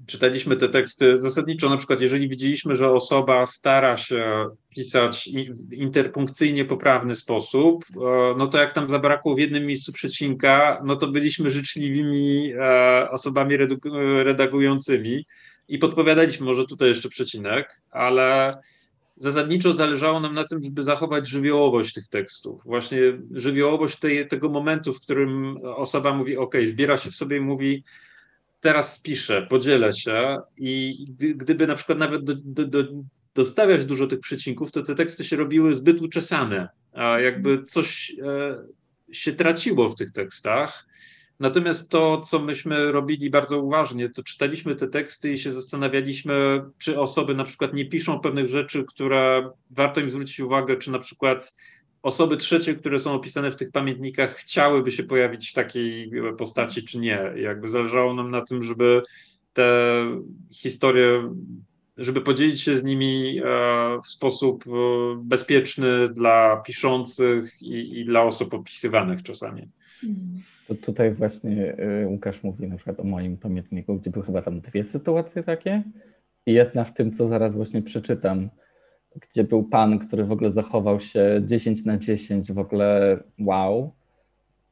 Czytaliśmy te teksty zasadniczo, na przykład jeżeli widzieliśmy, że osoba stara się pisać w interpunkcyjnie poprawny sposób, e, no to jak tam zabrakło w jednym miejscu przecinka, no to byliśmy życzliwymi e, osobami redagującymi i podpowiadaliśmy, może tutaj jeszcze przecinek, ale zasadniczo zależało nam na tym, żeby zachować żywiołowość tych tekstów. Właśnie żywiołowość tej, tego momentu, w którym osoba mówi, ok, zbiera się w sobie i mówi, teraz spiszę, podzielę się i gdyby na przykład nawet do, do, do, dostawiać dużo tych przecinków, to te teksty się robiły zbyt uczesane, a jakby coś e, się traciło w tych tekstach. Natomiast to, co myśmy robili bardzo uważnie, to czytaliśmy te teksty i się zastanawialiśmy, czy osoby na przykład nie piszą pewnych rzeczy, które warto im zwrócić uwagę, czy na przykład osoby trzecie, które są opisane w tych pamiętnikach, chciałyby się pojawić w takiej postaci, czy nie. Jakby zależało nam na tym, żeby te historie, żeby podzielić się z nimi e, w sposób e, bezpieczny dla piszących i, i dla osób opisywanych czasami. To tutaj właśnie e, Łukasz mówi na przykład o moim pamiętniku, gdzie były chyba tam dwie sytuacje takie i jedna w tym, co zaraz właśnie przeczytam, gdzie był pan, który w ogóle zachował się 10 na 10, w ogóle wow,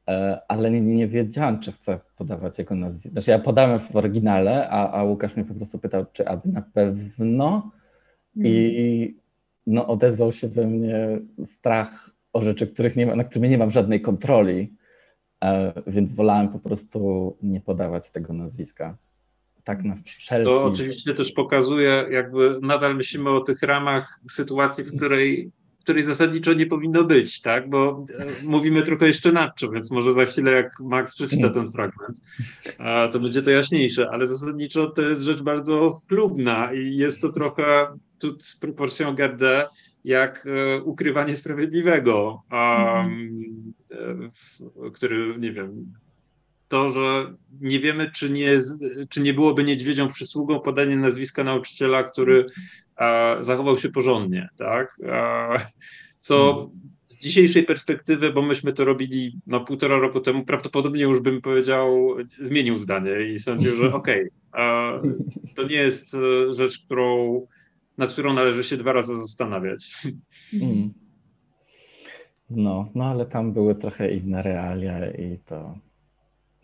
e, ale nie, nie wiedziałam, czy chcę podawać jego nazwisko. Znaczy ja podałem w oryginale, a, a Łukasz mnie po prostu pytał, czy aby na pewno i mm. no, odezwał się we mnie strach o rzeczy, których nie ma, na które nie mam żadnej kontroli, e, więc wolałem po prostu nie podawać tego nazwiska tak na wszelki... To oczywiście też pokazuje, jakby nadal myślimy o tych ramach sytuacji, w której, której zasadniczo nie powinno być, tak? Bo e, mówimy trochę jeszcze nad czym, więc może za chwilę, jak Max przeczyta ten fragment, to będzie to jaśniejsze, ale zasadniczo to jest rzecz bardzo chlubna i jest to trochę tu z proporcją gardę, jak e, ukrywanie sprawiedliwego, um, który, nie wiem, to, że nie wiemy, czy nie, czy nie byłoby niedźwiedzią przysługą podanie nazwiska nauczyciela, który a, zachował się porządnie, tak? A, co z dzisiejszej perspektywy, bo myśmy to robili no, półtora roku temu, prawdopodobnie już bym powiedział, zmienił zdanie i sądził, że (laughs) okej, okay, to nie jest e, rzecz, którą, nad którą należy się dwa razy zastanawiać. Mm. No, no ale tam były trochę inne realia i to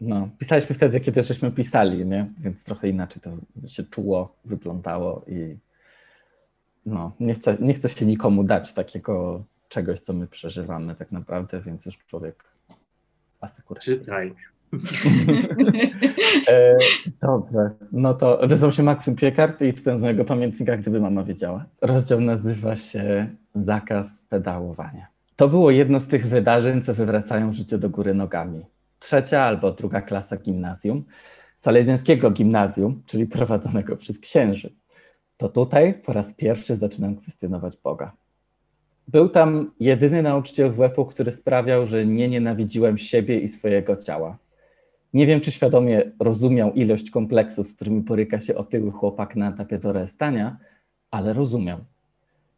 no, pisaliśmy wtedy, kiedy żeśmy pisali, nie? Więc trochę inaczej to się czuło, wyglądało i no, nie chcę, nie chcę się nikomu dać takiego czegoś, co my przeżywamy tak naprawdę, więc już człowiek asekuracja. Czytaj. (laughs) e, dobrze, no to odezwał się Maksym Piekart i czytam z mojego pamiętnika, gdyby mama wiedziała. Rozdział nazywa się Zakaz pedałowania. To było jedno z tych wydarzeń, co wywracają życie do góry nogami trzecia albo druga klasa gimnazjum, salezjańskiego gimnazjum, czyli prowadzonego przez księży. To tutaj po raz pierwszy zaczynam kwestionować Boga. Był tam jedyny nauczyciel WF-u, który sprawiał, że nie nienawidziłem siebie i swojego ciała. Nie wiem, czy świadomie rozumiał ilość kompleksów, z którymi boryka się otyły chłopak na etapie dorastania, ale rozumiał.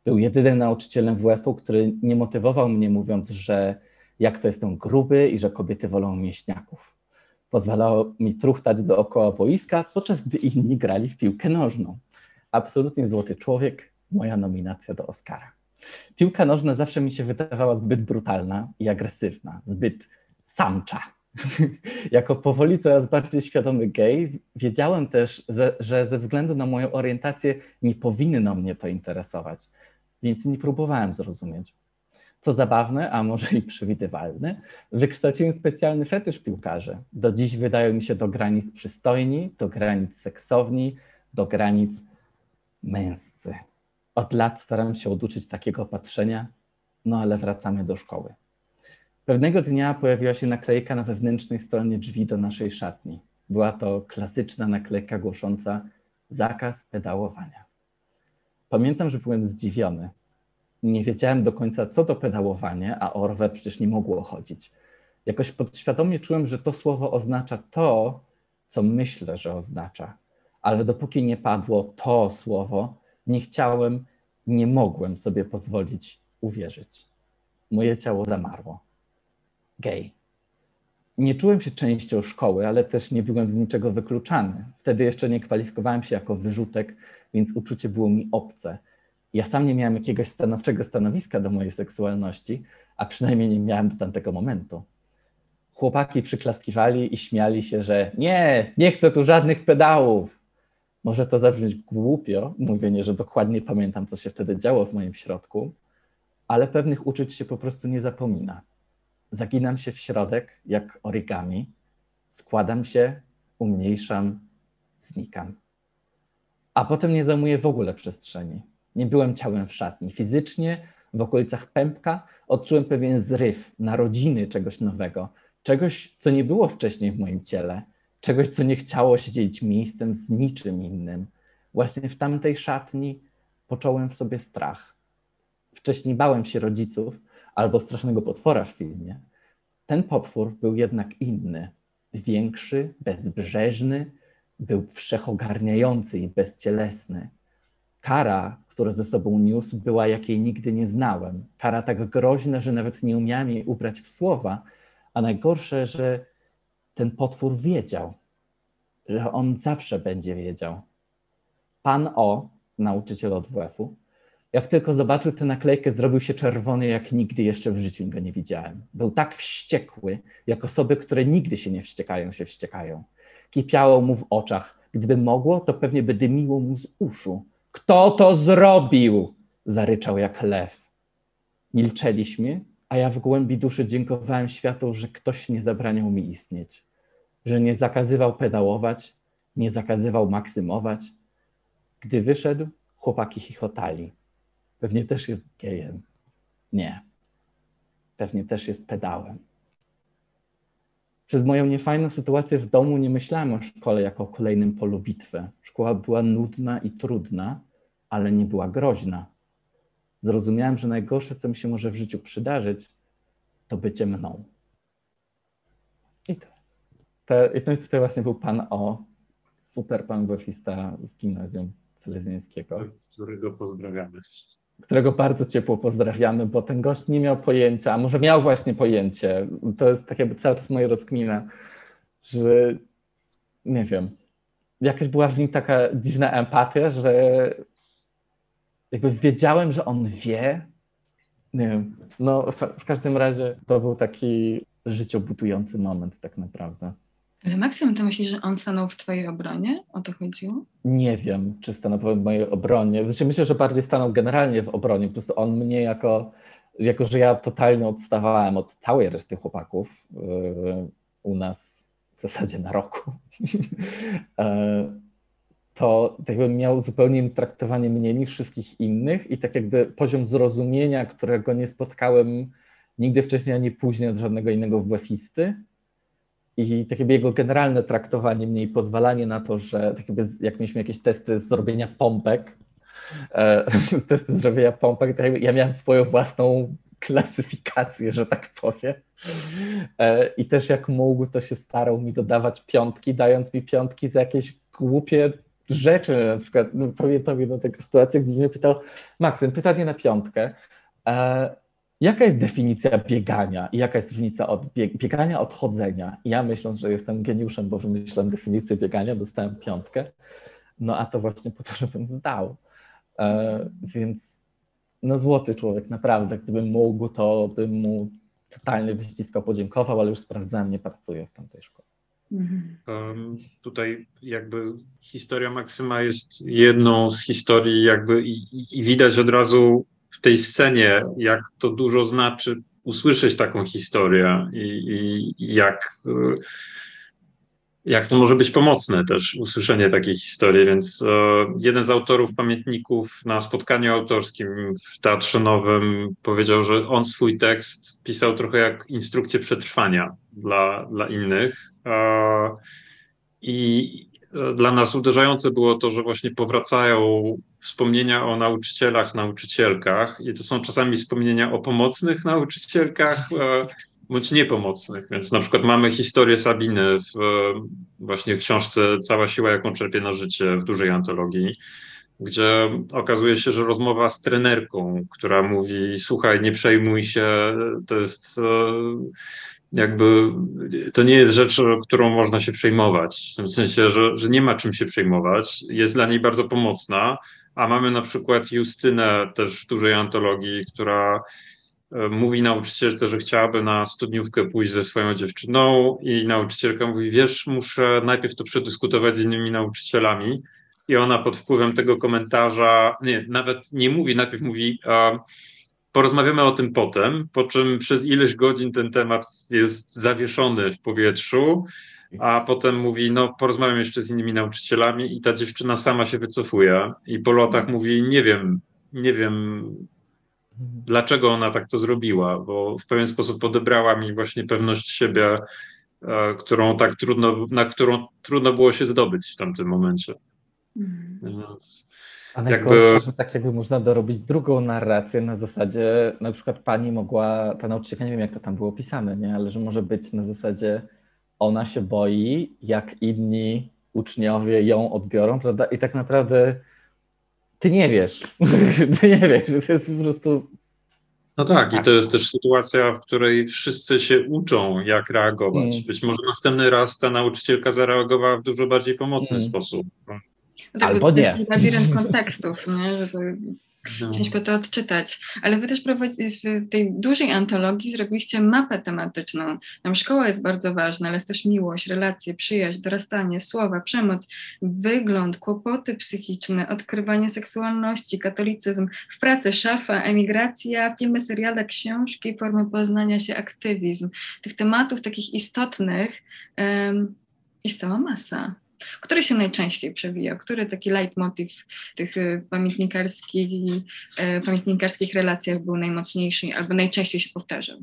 Był jedynym nauczycielem WF-u, który nie motywował mnie, mówiąc, że jak to jestem gruby i że kobiety wolą mięśniaków. Pozwalało mi truchtać dookoła boiska, podczas gdy inni grali w piłkę nożną. Absolutnie złoty człowiek, moja nominacja do Oscara. Piłka nożna zawsze mi się wydawała zbyt brutalna i agresywna, zbyt samcza. (laughs) jako powoli coraz bardziej świadomy gej, wiedziałem też, że ze względu na moją orientację nie powinno mnie to interesować, więc nie próbowałem zrozumieć. Co zabawne, a może i przewidywalne, wykształciłem specjalny fetysz piłkarzy. Do dziś wydają mi się do granic przystojni, do granic seksowni, do granic męscy. Od lat staram się oduczyć takiego patrzenia, no ale wracamy do szkoły. Pewnego dnia pojawiła się naklejka na wewnętrznej stronie drzwi do naszej szatni. Była to klasyczna naklejka głosząca zakaz pedałowania. Pamiętam, że byłem zdziwiony nie wiedziałem do końca, co to pedałowanie, a o rower przecież nie mogło chodzić. Jakoś podświadomie czułem, że to słowo oznacza to, co myślę, że oznacza. Ale dopóki nie padło to słowo, nie chciałem, nie mogłem sobie pozwolić uwierzyć. Moje ciało zamarło. Gej. nie czułem się częścią szkoły, ale też nie byłem z niczego wykluczany. Wtedy jeszcze nie kwalifikowałem się jako wyrzutek, więc uczucie było mi obce. Ja sam nie miałem jakiegoś stanowczego stanowiska do mojej seksualności, a przynajmniej nie miałem do tamtego momentu. Chłopaki przyklaskiwali i śmiali się, że nie, nie chcę tu żadnych pedałów. Może to zabrzmieć głupio, mówienie, że dokładnie pamiętam, co się wtedy działo w moim środku, ale pewnych uczuć się po prostu nie zapomina. Zaginam się w środek jak origami, składam się, umniejszam, znikam. A potem nie zajmuję w ogóle przestrzeni. Nie byłem ciałem w szatni. Fizycznie w okolicach pępka odczułem pewien zryw, narodziny czegoś nowego, czegoś, co nie było wcześniej w moim ciele, czegoś, co nie chciało się dzielić miejscem z niczym innym. Właśnie w tamtej szatni poczułem w sobie strach. Wcześniej bałem się rodziców albo strasznego potwora w filmie. Ten potwór był jednak inny, większy, bezbrzeżny, był wszechogarniający i bezcielesny. Kara, którą ze sobą niósł, była jakiej nigdy nie znałem. Kara tak groźna, że nawet nie umiałem jej ubrać w słowa, a najgorsze, że ten potwór wiedział, że on zawsze będzie wiedział. Pan O, nauczyciel od WF-u, jak tylko zobaczył tę naklejkę, zrobił się czerwony, jak nigdy jeszcze w życiu go nie widziałem. Był tak wściekły, jak osoby, które nigdy się nie wściekają, się wściekają. Kipiało mu w oczach. Gdyby mogło, to pewnie by dymiło mu z uszu. Kto to zrobił? Zaryczał jak lew. Milczeliśmy, a ja w głębi duszy dziękowałem światu, że ktoś nie zabraniał mi istnieć, że nie zakazywał pedałować, nie zakazywał maksymować. Gdy wyszedł, chłopaki chichotali. Pewnie też jest gejem. Nie. Pewnie też jest pedałem. Przez moją niefajną sytuację w domu nie myślałem o szkole jako o kolejnym polu bitwy. Szkoła była nudna i trudna, ale nie była groźna. Zrozumiałem, że najgorsze, co mi się może w życiu przydarzyć, to bycie mną. I to. Te, I to tutaj właśnie był pan O, super pan wefista z gimnazjum Selezjańskiego. Którego pozdrawiamy. Którego bardzo ciepło pozdrawiamy, bo ten gość nie miał pojęcia, a może miał właśnie pojęcie. To jest tak jakby cały czas moja rozkmina, że nie wiem, jakaś była w nim taka dziwna empatia, że jakby wiedziałem, że on wie. Nie wiem. No, w, w każdym razie to był taki życiobudujący moment, tak naprawdę. Ale Maksym, ty myślisz, że on stanął w twojej obronie? O to chodziło? Nie wiem, czy stanął w mojej obronie. Znaczy, myślę, że bardziej stanął generalnie w obronie. Po prostu on mnie jako, jako że ja totalnie odstawałem od całej reszty chłopaków yy, u nas w zasadzie na roku. yy, (laughs) to tak jakby miał zupełnie traktowanie mnie niż wszystkich innych i tak jakby poziom zrozumienia, którego nie spotkałem nigdy wcześniej ani później od żadnego innego WF-isty i tak jego generalne traktowanie mnie i pozwalanie na to, że tak jak mieliśmy jakieś testy z zrobienia pompek, e, (laughs) testy zrobienia pompek, to ja miałem swoją własną klasyfikację, że tak powiem. E, I też jak mógł, to się starał mi dodawać piątki, dając mi piątki za jakieś głupie rzeczy, na przykład no, pamiętam jedną taką sytuację, gdzie mnie pytał, Maksym, pytanie na piątkę, e, jaka jest definicja biegania i jaka jest różnica od bieg biegania od chodzenia? I ja myśląc, że jestem geniuszem, bo wymyślam definicję biegania, dostałem piątkę, no a to właśnie po to, żebym zdał. E, więc no złoty człowiek, naprawdę, gdybym mógł, to bym mu totalnie wyściskał, podziękował, ale już sprawdzałem, nie pracuję w tamtej szkole. Um, tutaj jakby historia Maksyma jest jedną z historii jakby i, i, widać od razu w tej scenie, jak to dużo znaczy usłyszeć taką historię i, i jak, jak to może być pomocne też usłyszenie takiej historii. Więc e, jeden z autorów pamiętników na spotkaniu autorskim w Teatrze Nowym powiedział, że on swój tekst pisał trochę jak instrukcję przetrwania dla, dla innych i dla nas uderzające było to, że właśnie powracają wspomnienia o nauczycielach, nauczycielkach i to są czasami wspomnienia o pomocnych nauczycielkach bądź niepomocnych. Więc na przykład mamy historię Sabiny w właśnie w książce Cała siła, jaką czerpie na życie w dużej antologii, gdzie okazuje się, że rozmowa z trenerką, która mówi: Słuchaj, nie przejmuj się, to jest jakby to nie jest rzecz, którą można się przejmować. W tym sensie, że, że nie ma czym się przejmować. Jest dla niej bardzo pomocna, a mamy na przykład Justynę też w dużej antologii, która e, mówi nauczycielce, że chciałaby na studniówkę pójść ze swoją dziewczyną i nauczycielka mówi, wiesz, muszę najpierw to przedyskutować z innymi nauczycielami. I ona pod wpływem tego komentarza, nie, nawet nie mówi, najpierw mówi, porozmawiamy o tym potem, po czym przez ileś godzin ten temat jest zawieszony w powietrzu, a potem mówi, no porozmawiam jeszcze z innymi nauczycielami i ta dziewczyna sama się wycofuje i po latach mówi, nie wiem, nie wiem dlaczego ona tak to zrobiła, bo w pewien sposób odebrała mi właśnie pewność siebie, e, którą tak trudno, na którą trudno było się zdobyć w tamtym momencie. Mhm. Więc a najgorsze, jakby... że tak jakby można dorobić drugą narrację na zasadzie, na przykład pani mogła, ta nauczycielka, nie wiem jak to tam było pisane, nie? ale że może być na zasadzie ona się boi, jak inni uczniowie ją odbiorą, prawda? I tak naprawdę ty nie wiesz, (laughs) ty nie wiesz, że to jest po prostu... No tak, i to jest też sytuacja, w której wszyscy się uczą, jak reagować. Hmm. Być może następny raz ta nauczycielka zareagowała w dużo bardziej pomocny hmm. sposób. No Albo nie. Labirynt kontekstów, nie? Żeby no. ciężko to odczytać. Ale wy też w tej dużej antologii zrobiliście mapę tematyczną. Tam szkoła jest bardzo ważna, ale jest też miłość, relacje, przyjaźń, dorastanie, słowa, przemoc, wygląd, kłopoty psychiczne, odkrywanie seksualności, katolicyzm, w pracy szafa, emigracja, filmy, seriale, książki, formy poznania się, aktywizm. Tych tematów takich istotnych um, jest cała masa. Który się najczęściej przewija? Który taki leitmotiv tych y, pamiętnikarskich, y, pamiętnikarskich relacjach był najmocniejszy albo najczęściej się powtarzał?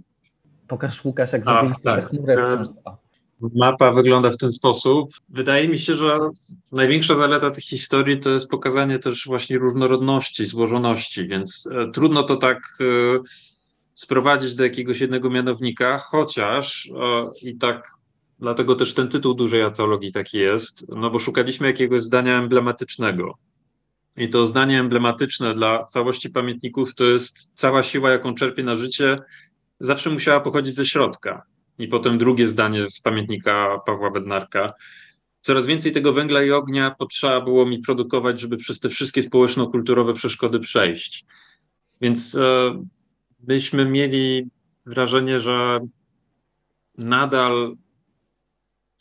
Pokaż Łukasz, jak zabiliście tak. chmurę Mapa wygląda w ten sposób. Wydaje mi się, że największa zaleta tych historii to jest pokazanie też właśnie różnorodności, złożoności, więc e, trudno to tak e, sprowadzić do jakiegoś jednego mianownika, chociaż e, i tak Dlatego też ten tytuł dużej antologii taki jest, no bo szukaliśmy jakiegoś zdania emblematycznego. I to zdanie emblematyczne dla całości pamiętników to jest cała siła, jaką czerpie na życie, zawsze musiała pochodzić ze środka. I potem drugie zdanie z pamiętnika Pawła Bednarka. Coraz więcej tego węgla i ognia potrzeba było mi produkować, żeby przez te wszystkie społeczno-kulturowe przeszkody przejść. Więc e, myśmy mieli wrażenie, że nadal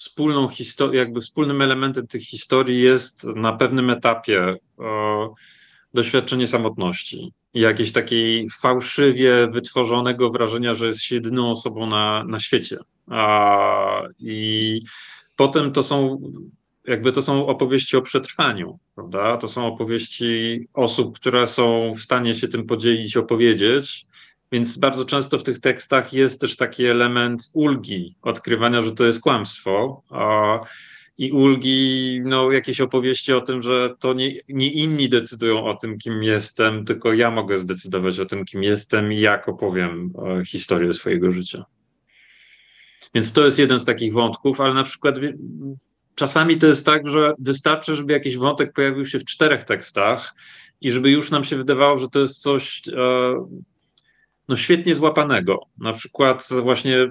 wspólną historię, jakby wspólnym elementem tych historii jest na pewnym etapie e, doświadczenie samotności. Jakieś takiej fałszywie wytworzonego wrażenia, że jest się jedyną osobą na, na świecie. A, I potem to są jakby to są opowieści o przetrwaniu, prawda? To są opowieści osób, które są w stanie się tym podzielić, opowiedzieć, więc bardzo często w tych tekstach jest też taki element ulgi, odkrywania, że to jest kłamstwo. I ulgi, no, jakieś opowieści o tym, że to nie, nie inni decydują o tym, kim jestem, tylko ja mogę zdecydować o tym, kim jestem i jak opowiem e, historię swojego życia. Więc to jest jeden z takich wątków, ale na przykład czasami to jest tak, że wystarczy, żeby jakiś wątek pojawił się w czterech tekstach i żeby już nam się wydawało, że to jest coś, e, no świetnie złapanego. Na przykład właśnie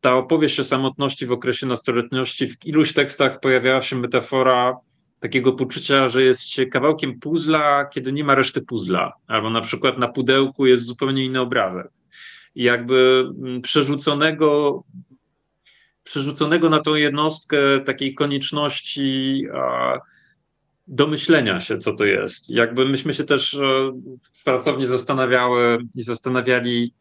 ta opowieść o samotności w okresie nastoletności, w iluś tekstach pojawiała się metafora takiego poczucia, że jest się kawałkiem puzla, kiedy nie ma reszty puzla, albo na przykład na pudełku jest zupełnie inny obrazek. I jakby mm, przerzuconego, przerzuconego na tą jednostkę takiej konieczności a, domyślenia się, co to jest. Jakby myśmy się też e, w pracowni zastanawiały i zastanawiali,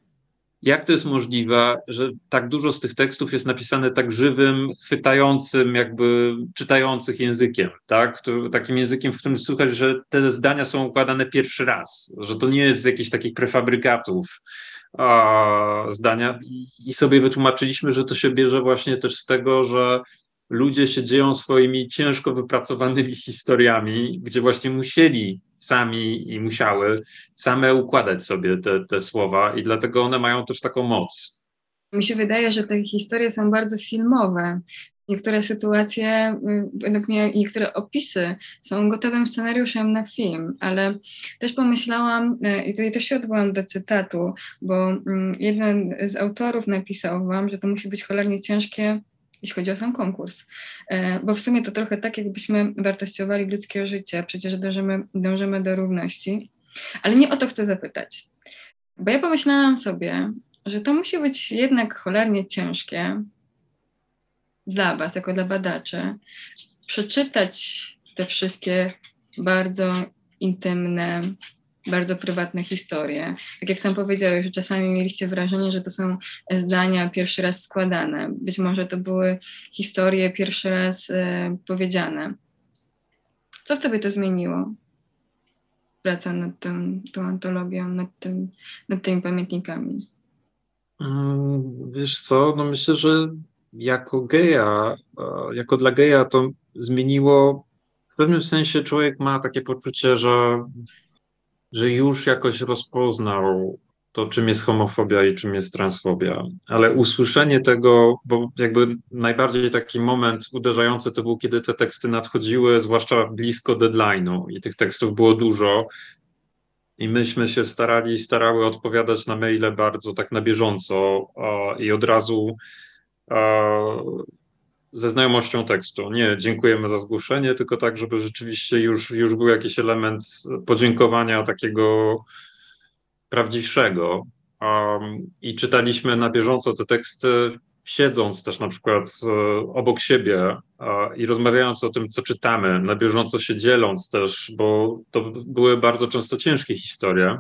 jak to jest możliwe, że tak dużo z tych tekstów jest napisane tak żywym, chwytającym, jakby czytających językiem, tak? takim językiem, w którym słychać, że te zdania są układane pierwszy raz, że to nie jest z jakichś takich prefabrykatów a, zdania. I sobie wytłumaczyliśmy, że to się bierze właśnie też z tego, że ludzie się dzieją swoimi ciężko wypracowanymi historiami, gdzie właśnie musieli sami i musiały same układać sobie te, te słowa i dlatego one mają też taką moc. Mi się wydaje, że te historie są bardzo filmowe. niektóre sytuacje, y, według mnie niektóre opisy są gotowym scenariuszem na film, ale też pomyślałam, y, i tutaj też się odwołam do cytatu, bo mm, jeden z autorów napisał wam, że to musi być cholernie ciężkie jeśli chodzi o sam konkurs. E, bo w sumie to trochę tak, jakbyśmy wartościowali ludzkie życie, przecież dążymy, dążymy do równości. Ale nie o to chcę zapytać. Bo ja pomyślałam sobie, że to musi być jednak cholernie ciężkie dla Was, jako dla badaczy, przeczytać te wszystkie bardzo intymne, bardzo prywatne historie. Tak jak sam powiedziałeś, że czasami mieliście wrażenie, że to są zdania pierwszy raz składane. Być może to były historie pierwszy raz e, powiedziane. Co w tobie to zmieniło? Praca nad tym, tą antologią, nad, tym, nad tymi pamiętnikami. Mm, wiesz co, no myślę, że jako geja, e, jako dla geja to zmieniło, w pewnym sensie człowiek ma takie poczucie, że że już jakoś rozpoznał to, czym jest homofobia i czym jest transfobia. Ale usłyszenie tego, bo jakby najbardziej taki moment uderzający to był, kiedy te teksty nadchodziły, zwłaszcza blisko deadline'u i tych tekstów było dużo. I myśmy się starali, starały odpowiadać na maile bardzo tak na bieżąco i od razu ze znajomością tekstu. Nie dziękujemy za zgłoszenie, tylko tak, żeby rzeczywiście już, już był jakiś element podziękowania takiego prawdziwszego. Um, I czytaliśmy na bieżąco te teksty, siedząc też na przykład obok siebie i rozmawiając o tym, co czytamy, na bieżąco się dzieląc też, bo to były bardzo często ciężkie historie.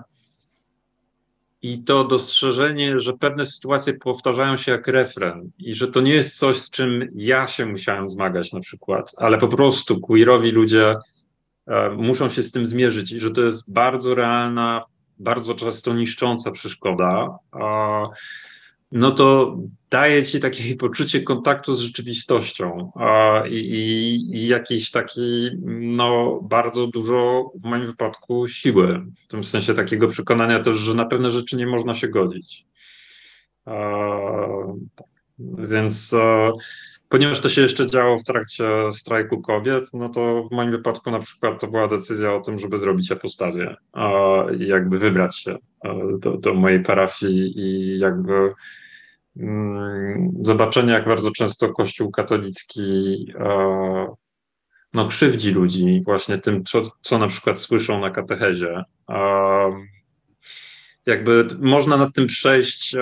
I to dostrzeżenie, że pewne sytuacje powtarzają się jak refren i że to nie jest coś, z czym ja się musiałem zmagać na przykład, ale po prostu queerowi ludzie e, muszą się z tym zmierzyć i że to jest bardzo realna, bardzo często niszcząca przeszkoda no to daje ci takie (laughs) poczucie kontaktu z rzeczywistością i, i, i jakiś taki, no bardzo dużo w moim wypadku siły, w tym sensie takiego przekonania też, że na pewne rzeczy nie można się godzić. Tak. Więc ponieważ to się jeszcze działo w trakcie strajku kobiet, no to w moim wypadku na przykład to była decyzja o tym, żeby zrobić apostazję i jakby wybrać się do, do mojej parafii i jakby Mm, zobaczenie, jak bardzo często Kościół katolicki e, no, krzywdzi ludzi właśnie tym, co, co na przykład słyszą na katechezie. Jakby można nad tym przejść e,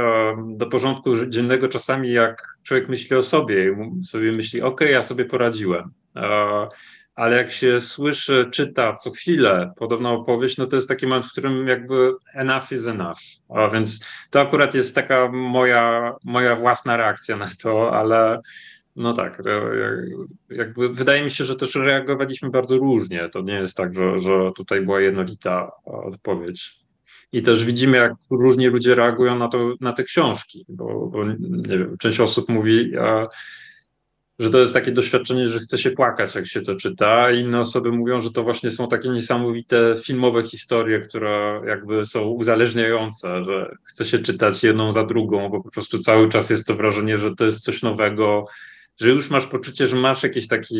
do porządku dziennego czasami, jak człowiek myśli o sobie, sobie myśli, ok, ja sobie poradziłem. E, ale jak się słyszy, czyta co chwilę podobną opowieść, no to jest taki moment, w którym jakby enough is enough. A więc to akurat jest taka moja, moja własna reakcja na to, ale no tak, jakby wydaje mi się, że też reagowaliśmy bardzo różnie. To nie jest tak, że, że tutaj była jednolita odpowiedź. I też widzimy, jak różnie ludzie reagują na, to, na te książki, bo, bo nie wiem, część osób mówi, a, że to jest takie doświadczenie, że chce się płakać, jak się to czyta, inne osoby mówią, że to właśnie są takie niesamowite filmowe historie, które jakby są uzależniające, że chce się czytać jedną za drugą, bo po prostu cały czas jest to wrażenie, że to jest coś nowego, że już masz poczucie, że masz jakieś takie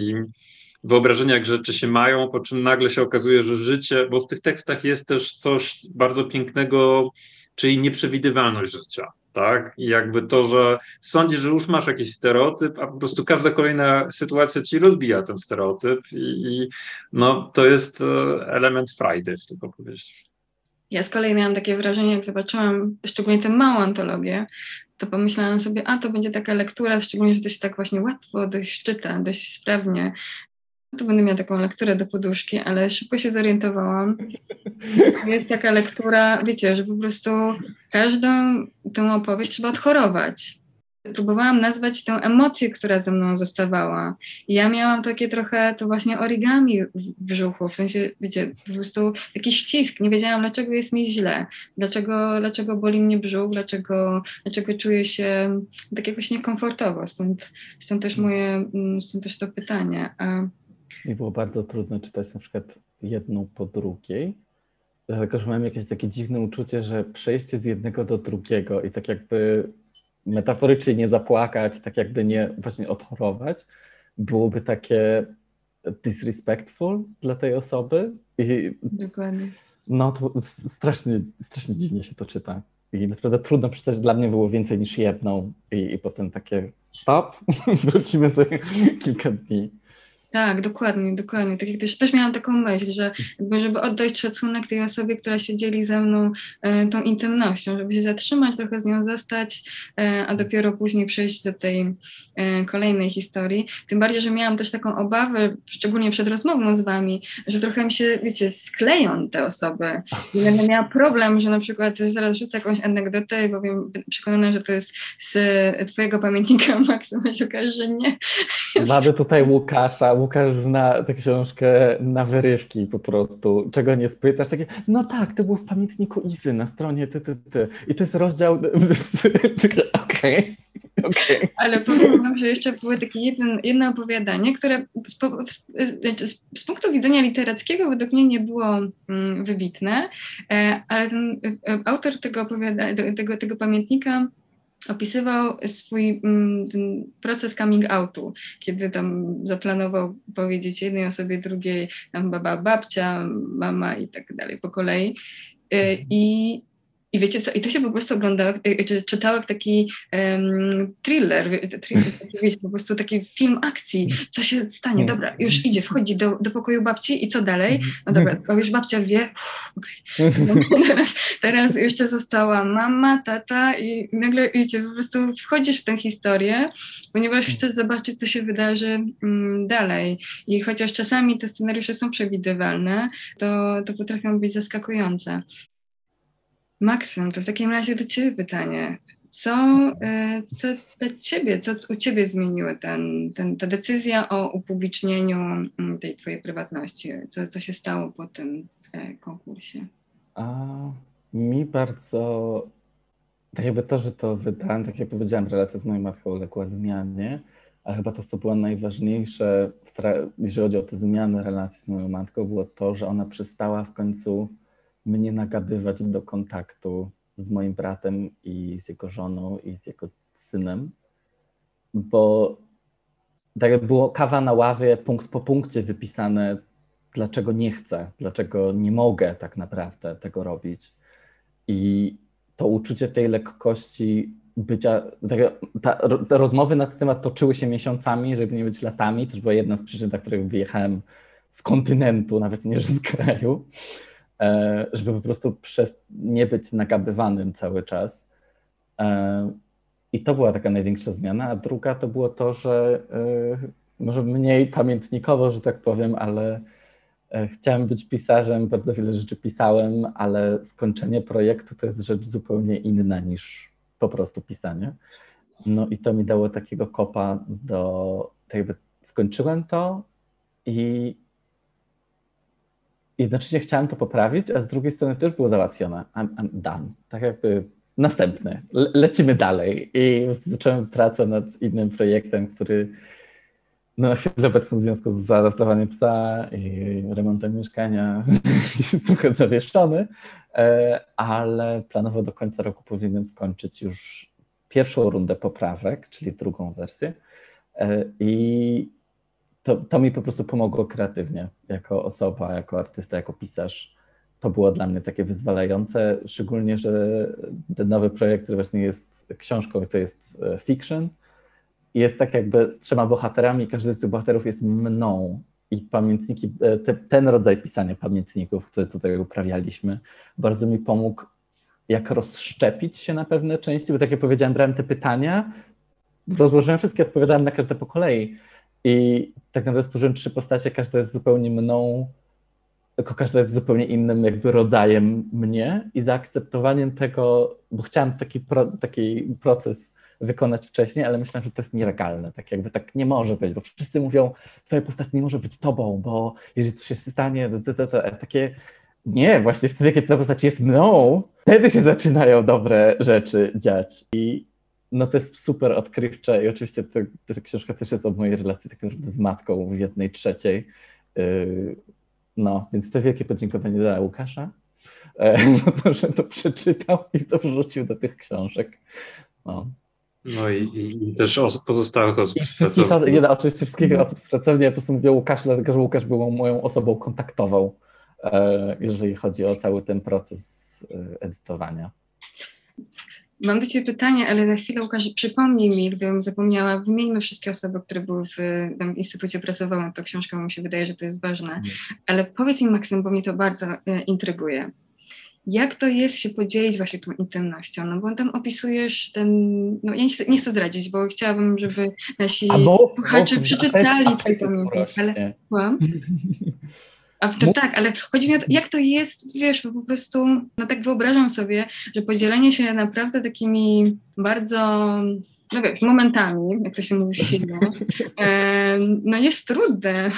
wyobrażenia, jak rzeczy się mają, po czym nagle się okazuje, że życie, bo w tych tekstach jest też coś bardzo pięknego, czyli nieprzewidywalność życia tak? I jakby to, że sądzisz, że już masz jakiś stereotyp, a po prostu każda kolejna sytuacja ci rozbija ten stereotyp i, i no, to jest e, element frajdy w tych opowieściach. Ja z kolei miałam takie wrażenie, jak zobaczyłam szczególnie tę małą antologię, to pomyślałam sobie, a to będzie taka lektura, szczególnie, że to się tak właśnie łatwo dość czyta, dość sprawnie, to będę miała taką lekturę do poduszki, ale szybko się zorientowałam. (laughs) Jest taka lektura, wiecie, że po prostu każdą tę opowieść trzeba odchorować. Próbowałam nazwać tę emocję, która ze mną zostawała. I ja miałam takie trochę to właśnie origami w brzuchu, w sensie, wiecie, po prostu jakiś ścisk. Nie wiedziałam, dlaczego jest mi źle, dlaczego, dlaczego boli mnie brzuch, dlaczego, dlaczego czuję się tak jakoś niekomfortowo. Stąd, stąd, też, moje, stąd też to pytanie. A mi było bardzo trudno czytać na przykład jedną po drugiej, dlatego że mam jakieś takie dziwne uczucie, że przejście z jednego do drugiego i tak jakby metaforycznie nie zapłakać, tak jakby nie właśnie odchorować, byłoby takie disrespectful dla tej osoby. I, Dokładnie. No to strasznie, strasznie dziwnie się to czyta. I naprawdę trudno przeczytać. Dla mnie było więcej niż jedną i, i potem takie stop, (laughs) wrócimy sobie kilka dni. Tak, dokładnie, dokładnie. Tak jak też, też miałam taką myśl, że żeby oddać szacunek tej osobie, która się dzieli ze mną e, tą intymnością, żeby się zatrzymać, trochę z nią zostać, e, a dopiero później przejść do tej e, kolejnej historii. Tym bardziej, że miałam też taką obawę, szczególnie przed rozmową z wami, że trochę mi się, wiecie, skleją te osoby. I będę miała problem, że na przykład zaraz rzucę jakąś anegdotę, bo wiem, przekonana, że to jest z twojego pamiętnika, (laughs) Maksyma, się okaże, że nie. Mamy tutaj Łukasza, Łukasz zna tę książkę na wyrywki po prostu, czego nie spytasz, takie, no tak, to było w pamiętniku Izy na stronie ty, ty, ty. I to jest rozdział, (laughs) okej. Okay. Ale wam, że jeszcze było takie jeden, jedno opowiadanie, które z, z, z, punktu widzenia literackiego według mnie nie było mm, wybitne, e, ale ten e, autor tego, opowiada, tego, tego pamiętnika opisywał swój mm, proces coming outu, kiedy tam zaplanował powiedzieć jednej osobie, drugiej, tam baba, babcia, mama i tak dalej po kolei. Y, I i wiecie co, i to się po prostu oglądało, e, czy czytało jak taki um, thriller, thriller (laughs) taki, wiecie, po prostu taki film akcji, co się stanie, dobra, już idzie, wchodzi do, do pokoju babci i co dalej? No dobra, bo już babcia wie, okay. (laughs) no, teraz, teraz jeszcze została mama, tata i nagle, wiecie, po prostu wchodzisz w tę historię, ponieważ chcesz zobaczyć, co się wydarzy dalej i chociaż czasami te scenariusze są przewidywalne, to, to potrafią być zaskakujące. Maksym, to w takim razie do Ciebie pytanie. Co, e, co dla Ciebie, co u Ciebie zmieniło ten, ten, ta decyzja o upublicznieniu mm, tej Twojej prywatności? Co, co się stało po tym e, konkursie? A, mi bardzo, tak jakby to, że to wydałem, tak jak powiedziałam, relacja z moją matką uległa zmianie, a chyba to, co było najważniejsze, jeżeli chodzi o te zmiany relacji z moją matką, było to, że ona przestała w końcu mnie nagabywać do kontaktu z moim bratem i z jego żoną i z jego synem, bo tak jak było kawa na ławie, punkt po punkcie wypisane, dlaczego nie chcę, dlaczego nie mogę tak naprawdę tego robić. I to uczucie tej lekkości bycia, tak, ta, te rozmowy na ten temat toczyły się miesiącami, żeby nie być latami. To była jedna z przyczyn, dla których wyjechałem z kontynentu, nawet nie z kraju. E, żeby po prostu przez nie być nagabywanym cały czas. E, I to była taka największa zmiana. A druga to było to, że e, może mniej pamiętnikowo, że tak powiem, ale chciałem być pisarzem, bardzo wiele rzeczy pisałem, ale skończenie projektu to jest rzecz zupełnie inna niż po prostu pisanie. No i to mi dało takiego kopa do, tak jakby skończyłem to i jednocześnie chciałem to poprawić, a z drugiej strony też było załatwione. I'm, I'm done. Tak jakby następny. Le lecimy dalej. I zacząłem pracę nad innym projektem, który no, na chwilę obecną w związku z zaadaptowaniem psa i remontem mieszkania (laughs) jest trochę zawieszony, e, ale planowo do końca roku powinienem skończyć już pierwszą rundę poprawek, czyli drugą wersję. E, I to, to mi po prostu pomogło kreatywnie, jako osoba, jako artysta, jako pisarz. To było dla mnie takie wyzwalające, szczególnie, że ten nowy projekt, który właśnie jest książką, to jest e, fiction, jest tak jakby z trzema bohaterami, każdy z tych bohaterów jest mną. I pamiętniki, e, te, ten rodzaj pisania pamiętników, który tutaj uprawialiśmy, bardzo mi pomógł jak rozszczepić się na pewne części, bo tak jak powiedziałem, brałem te pytania, rozłożyłem wszystkie, odpowiadałem na każde po kolei, i tak naprawdę stworzyłem trzy postacie, każda jest zupełnie mną, tylko każda jest zupełnie innym jakby rodzajem mnie. I zaakceptowaniem tego, bo chciałem taki, pro, taki proces wykonać wcześniej, ale myślałem, że to jest nielegalne, tak jakby tak nie może być, bo wszyscy mówią, twoja postać nie może być tobą, bo jeżeli to się stanie, to, to, to, takie nie, właśnie wtedy, kiedy ta postać jest mną, wtedy się zaczynają dobre rzeczy dziać. I no to jest super odkrywcze i oczywiście to, ta książka też jest o mojej relacji tak naprawdę z matką w jednej trzeciej. Y, no, więc to wielkie podziękowanie dla Łukasza, e, (laughs) za to, że to przeczytał i to wrzucił do tych książek. No. No i, i, i też os pozostałych osób z pracowni. Nie, no, oczywiście wszystkich mhm. osób z pracowni, ja po prostu mówię Łukasz, dlatego że Łukasz był moją osobą kontaktową, e, jeżeli chodzi o cały ten proces e, edytowania. Mam do Ciebie pytanie, ale na chwilę Łukasz przypomnij mi, gdybym zapomniała, wymieńmy wszystkie osoby, które były w tym instytucie pracowały to książką, mi się wydaje, że to jest ważne, ale powiedz mi Maksym, bo mnie to bardzo e, intryguje. Jak to jest się podzielić właśnie tą intymnością? No bo tam opisujesz ten, no ja nie chcę, nie chcę zdradzić, bo chciałabym, żeby nasi słuchacze przeczytali te pamiętniki, ale? (laughs) A to tak, ale chodzi mi o to, jak to jest, wiesz, po prostu, no tak wyobrażam sobie, że podzielenie się naprawdę takimi bardzo, no wiesz, momentami, jak to się mówi w filmie, (laughs) e, no jest trudne.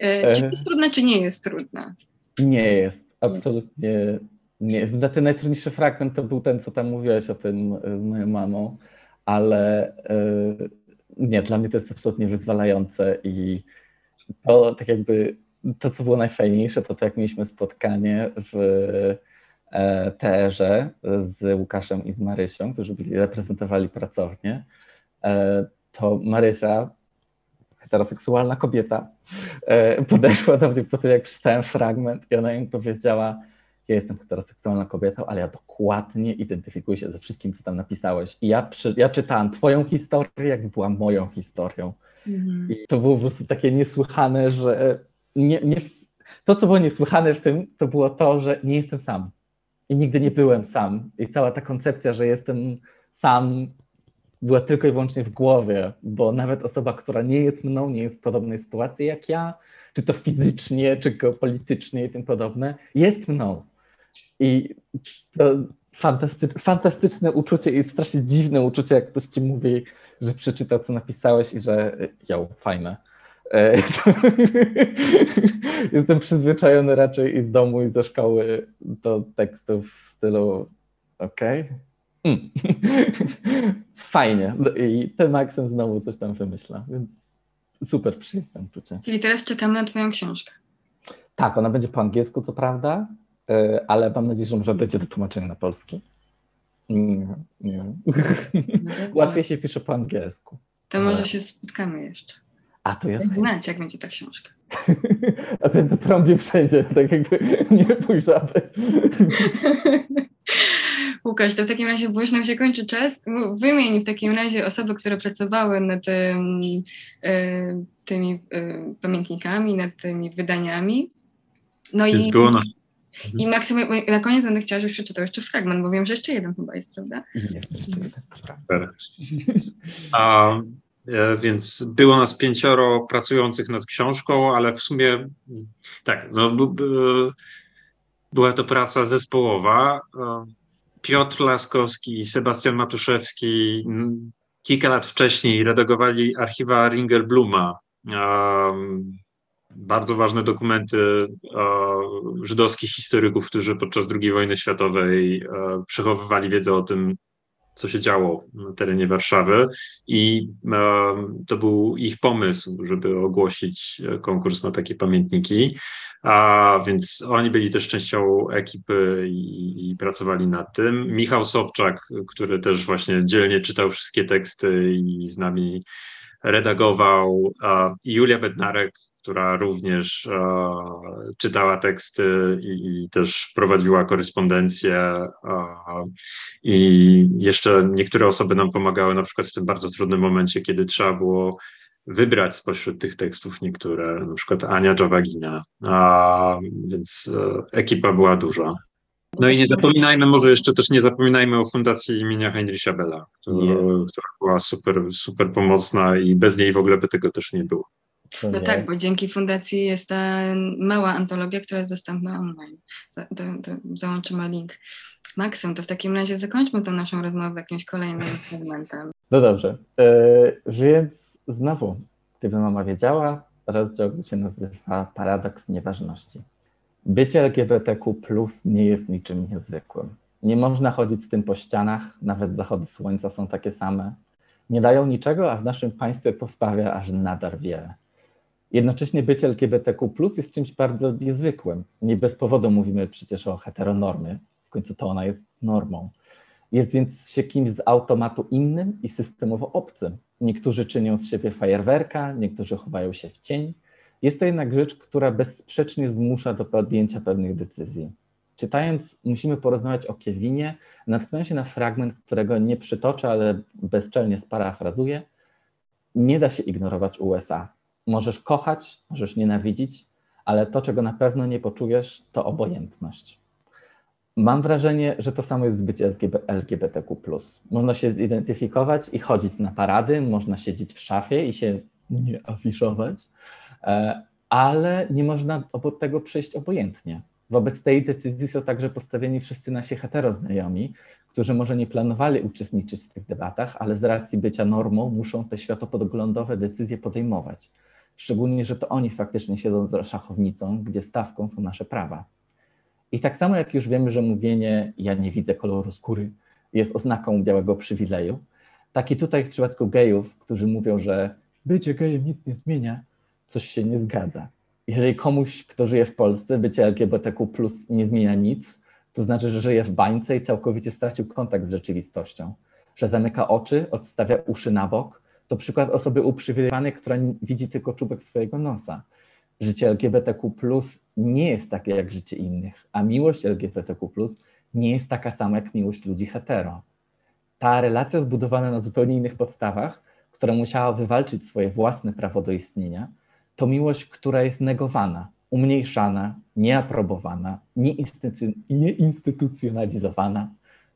E, czy jest trudne, czy nie jest trudne? Nie jest, absolutnie nie jest. Ten najtrudniejszy fragment to był ten, co tam mówiłeś o tym z moją mamą, ale e, nie, dla mnie to jest absolutnie wyzwalające i to tak jakby to, co było najfajniejsze, to to, jak mieliśmy spotkanie w e, TR-ze z Łukaszem i z Marysią, którzy byli, reprezentowali pracownię, e, to Marysia, heteroseksualna kobieta, e, podeszła do mnie po tym, jak przeczytałem fragment i ona mi powiedziała, ja jestem heteroseksualną kobietą, ale ja dokładnie identyfikuję się ze wszystkim, co tam napisałeś. I ja, przy, ja czytałam twoją historię, jakby była moją historią. Mhm. I to było po prostu takie niesłychane, że nie, nie, to, co było niesłychane w tym, to było to, że nie jestem sam. I nigdy nie byłem sam. I cała ta koncepcja, że jestem sam, była tylko i wyłącznie w głowie, bo nawet osoba, która nie jest mną, nie jest w podobnej sytuacji jak ja, czy to fizycznie, czy geopolitycznie i tym podobne, jest mną. I to fantastycz, fantastyczne uczucie i strasznie dziwne uczucie, jak ktoś ci mówi, że przeczytał, co napisałeś i że ją, fajne. E, (laughs) jestem przyzwyczajony raczej i z domu, i ze szkoły do tekstów w stylu OK. Mm. (laughs) Fajnie. No I ten Maxem znowu coś tam wymyśla, więc super przyjemne uczucie. Czyli teraz czekamy na Twoją książkę. Tak, ona będzie po angielsku, co prawda, e, ale mam nadzieję, że może będzie do tłumaczenia na polski. Nie, nie. No (laughs) Łatwiej się pisze po angielsku. To może się spotkamy jeszcze. A to jest. Znać, jak będzie ta książka. (laughs) A ten to trąbi wszędzie, tak jakby (laughs) nie pójść (laughs) Łukasz, to w takim razie, bo już nam się kończy czas, wymień w takim razie osoby, które pracowały nad tym, e, tymi e, pamiętnikami, nad tymi wydaniami. No Więc i, było na... I Maksym, na koniec będę chciała, żebyś przeczytał jeszcze fragment, bo wiem, że jeszcze jeden chyba jest, prawda? Jest jeszcze jeden, prawda. Um, więc było nas pięcioro pracujących nad książką, ale w sumie tak, no, była to praca zespołowa. E, Piotr Laskowski i Sebastian Matuszewski kilka lat wcześniej redagowali archiwa Ringelbluma. E, bardzo ważne dokumenty żydowskich historyków, którzy podczas II wojny światowej przechowywali wiedzę o tym, co się działo na terenie Warszawy i to był ich pomysł, żeby ogłosić e, konkurs na takie pamiętniki, a więc oni byli też częścią ekipy i, i pracowali nad tym. Michał Sobczak, który też właśnie dzielnie czytał wszystkie teksty i z nami redagował, i Julia Bednarek, która również e, czytała teksty i, i, też prowadziła korespondencję. E, I jeszcze niektóre osoby nam pomagały, na przykład w tym bardzo trudnym momencie, kiedy trzeba było wybrać spośród tych tekstów niektóre, na przykład Ania Dżawagina, a, więc e, ekipa była duża. No i nie zapominajmy, może jeszcze też nie zapominajmy o Fundacji imienia Heinricha Bella, która, która była super, super pomocna i bez niej w ogóle by tego też nie było. No tak, bo dzięki fundacji jest ta mała antologia, która jest dostępna online. To, to, załączymy link. Maksym, to w takim razie zakończmy tę naszą rozmowę jakimś kolejnym (laughs) fragmentem. No dobrze, e, więc znowu, gdyby mama wiedziała, rozdział, który się nazywa Paradoks Nieważności. Bycie LGBTQ nie jest niczym niezwykłym. Nie można chodzić z tym po ścianach, nawet zachody słońca są takie same. Nie dają niczego, a w naszym państwie pozbawia aż nadar wiele. Jednocześnie bycie LGBTQ jest czymś bardzo niezwykłym. Nie bez powodu mówimy przecież o heteronormie, w końcu to ona jest normą. Jest więc się kimś z automatu innym i systemowo obcym. Niektórzy czynią z siebie fajerwerka, niektórzy chowają się w cień. Jest to jednak rzecz, która bezsprzecznie zmusza do podjęcia pewnych decyzji. Czytając, musimy porozmawiać o Kevinie. Natknąłem się na fragment, którego nie przytoczę, ale bezczelnie sparafrazuję. Nie da się ignorować USA. Możesz kochać, możesz nienawidzić, ale to, czego na pewno nie poczujesz, to obojętność. Mam wrażenie, że to samo jest w bycie LGBTQ. Można się zidentyfikować i chodzić na parady, można siedzieć w szafie i się nie afiszować, e, ale nie można obok tego przejść obojętnie. Wobec tej decyzji są także postawieni wszyscy nasi heteroznajomi, którzy może nie planowali uczestniczyć w tych debatach, ale z racji bycia normą muszą te światopoglądowe decyzje podejmować. Szczególnie, że to oni faktycznie siedzą za szachownicą, gdzie stawką są nasze prawa. I tak samo jak już wiemy, że mówienie ja nie widzę koloru skóry jest oznaką białego przywileju, tak i tutaj w przypadku gejów, którzy mówią, że bycie gejem nic nie zmienia, coś się nie zgadza. Jeżeli komuś, kto żyje w Polsce, bycie LGBTQ nie zmienia nic, to znaczy, że żyje w bańce i całkowicie stracił kontakt z rzeczywistością, że zamyka oczy, odstawia uszy na bok. To przykład osoby uprzywilejowanej, która widzi tylko czubek swojego nosa życie LGBTQ nie jest takie jak życie innych, a miłość LGBTQ nie jest taka sama jak miłość ludzi hetero. Ta relacja zbudowana na zupełnie innych podstawach, która musiała wywalczyć swoje własne prawo do istnienia, to miłość, która jest negowana, umniejszana, nieaprobowana, nieinstytucjonalizowana.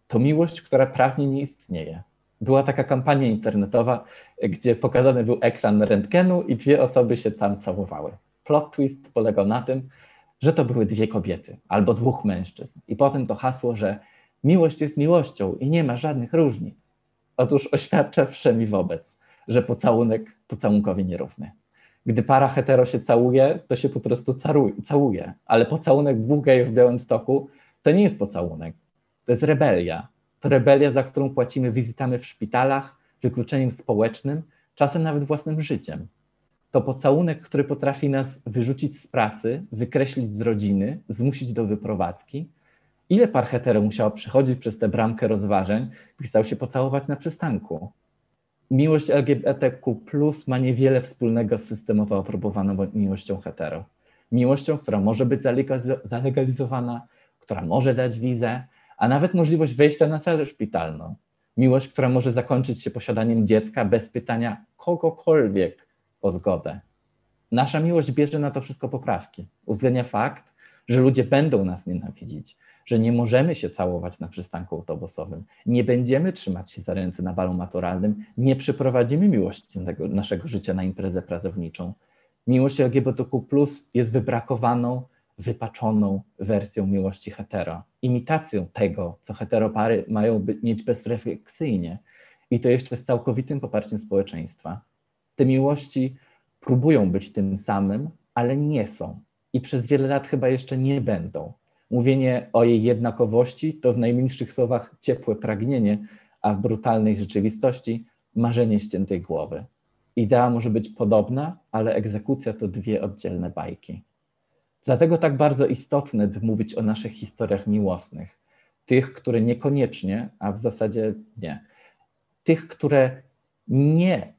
To miłość, która prawnie nie istnieje. Była taka kampania internetowa, gdzie pokazany był ekran rentgenu i dwie osoby się tam całowały plot twist polegał na tym, że to były dwie kobiety albo dwóch mężczyzn. I potem to hasło, że miłość jest miłością i nie ma żadnych różnic. Otóż oświadcza wszemi wobec, że pocałunek pocałunkowi nierówny. Gdy para hetero się całuje, to się po prostu całuje, ale pocałunek dwóch gejów w Białymstoku to nie jest pocałunek, to jest rebelia. To rebelia, za którą płacimy wizytami w szpitalach, wykluczeniem społecznym, czasem nawet własnym życiem to pocałunek, który potrafi nas wyrzucić z pracy, wykreślić z rodziny, zmusić do wyprowadzki. Ile par hetero musiało przechodzić przez tę bramkę rozważań, by chciał się pocałować na przystanku? Miłość LGBTQ ma niewiele wspólnego z systemowo aprobowaną miłością hetero. Miłością, która może być zalegalizowana, która może dać wizę, a nawet możliwość wejścia na salę szpitalną. Miłość, która może zakończyć się posiadaniem dziecka bez pytania kogokolwiek, o zgodę. Nasza miłość bierze na to wszystko poprawki. Uwzględnia fakt, że ludzie będą nas nienawidzić, że nie możemy się całować na przystanku autobusowym, nie będziemy trzymać się za ręce na balu maturalnym, nie przeprowadzimy miłości naszego życia na imprezę pracowniczą. Miłość LGBTQ jest wybrakowaną, wypaczoną wersją miłości hetero, imitacją tego, co heteropary mają mieć bezrefleksyjnie i to jeszcze z całkowitym poparciem społeczeństwa. Te miłości próbują być tym samym, ale nie są i przez wiele lat chyba jeszcze nie będą. Mówienie o jej jednakowości to w najmniejszych słowach ciepłe pragnienie, a w brutalnej rzeczywistości marzenie ściętej głowy. Idea może być podobna, ale egzekucja to dwie oddzielne bajki. Dlatego tak bardzo istotne, by mówić o naszych historiach miłosnych, tych, które niekoniecznie, a w zasadzie nie, tych, które nie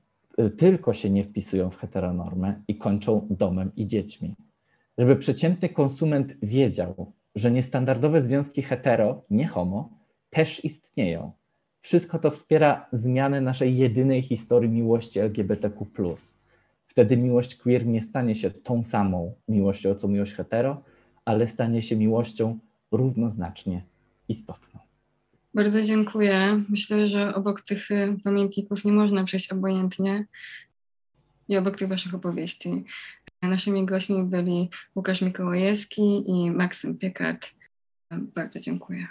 tylko się nie wpisują w heteronormę i kończą domem i dziećmi. Żeby przeciętny konsument wiedział, że niestandardowe związki hetero, nie homo, też istnieją. Wszystko to wspiera zmianę naszej jedynej historii miłości LGBTQ. Wtedy miłość queer nie stanie się tą samą miłością, co miłość hetero, ale stanie się miłością równoznacznie istotną. Bardzo dziękuję. Myślę, że obok tych y, pamiętników nie można przejść obojętnie i obok tych Waszych opowieści. Naszymi gośćmi byli Łukasz Mikołajewski i Maksym Piekart. Bardzo dziękuję.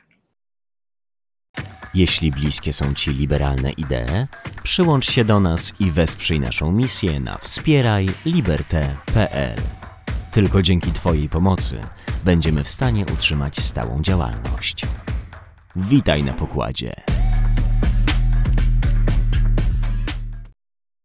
Jeśli bliskie są Ci liberalne idee, przyłącz się do nas i wesprzyj naszą misję na wspierajliberte.pl. Tylko dzięki Twojej pomocy będziemy w stanie utrzymać stałą działalność. Witaj na pokładzie.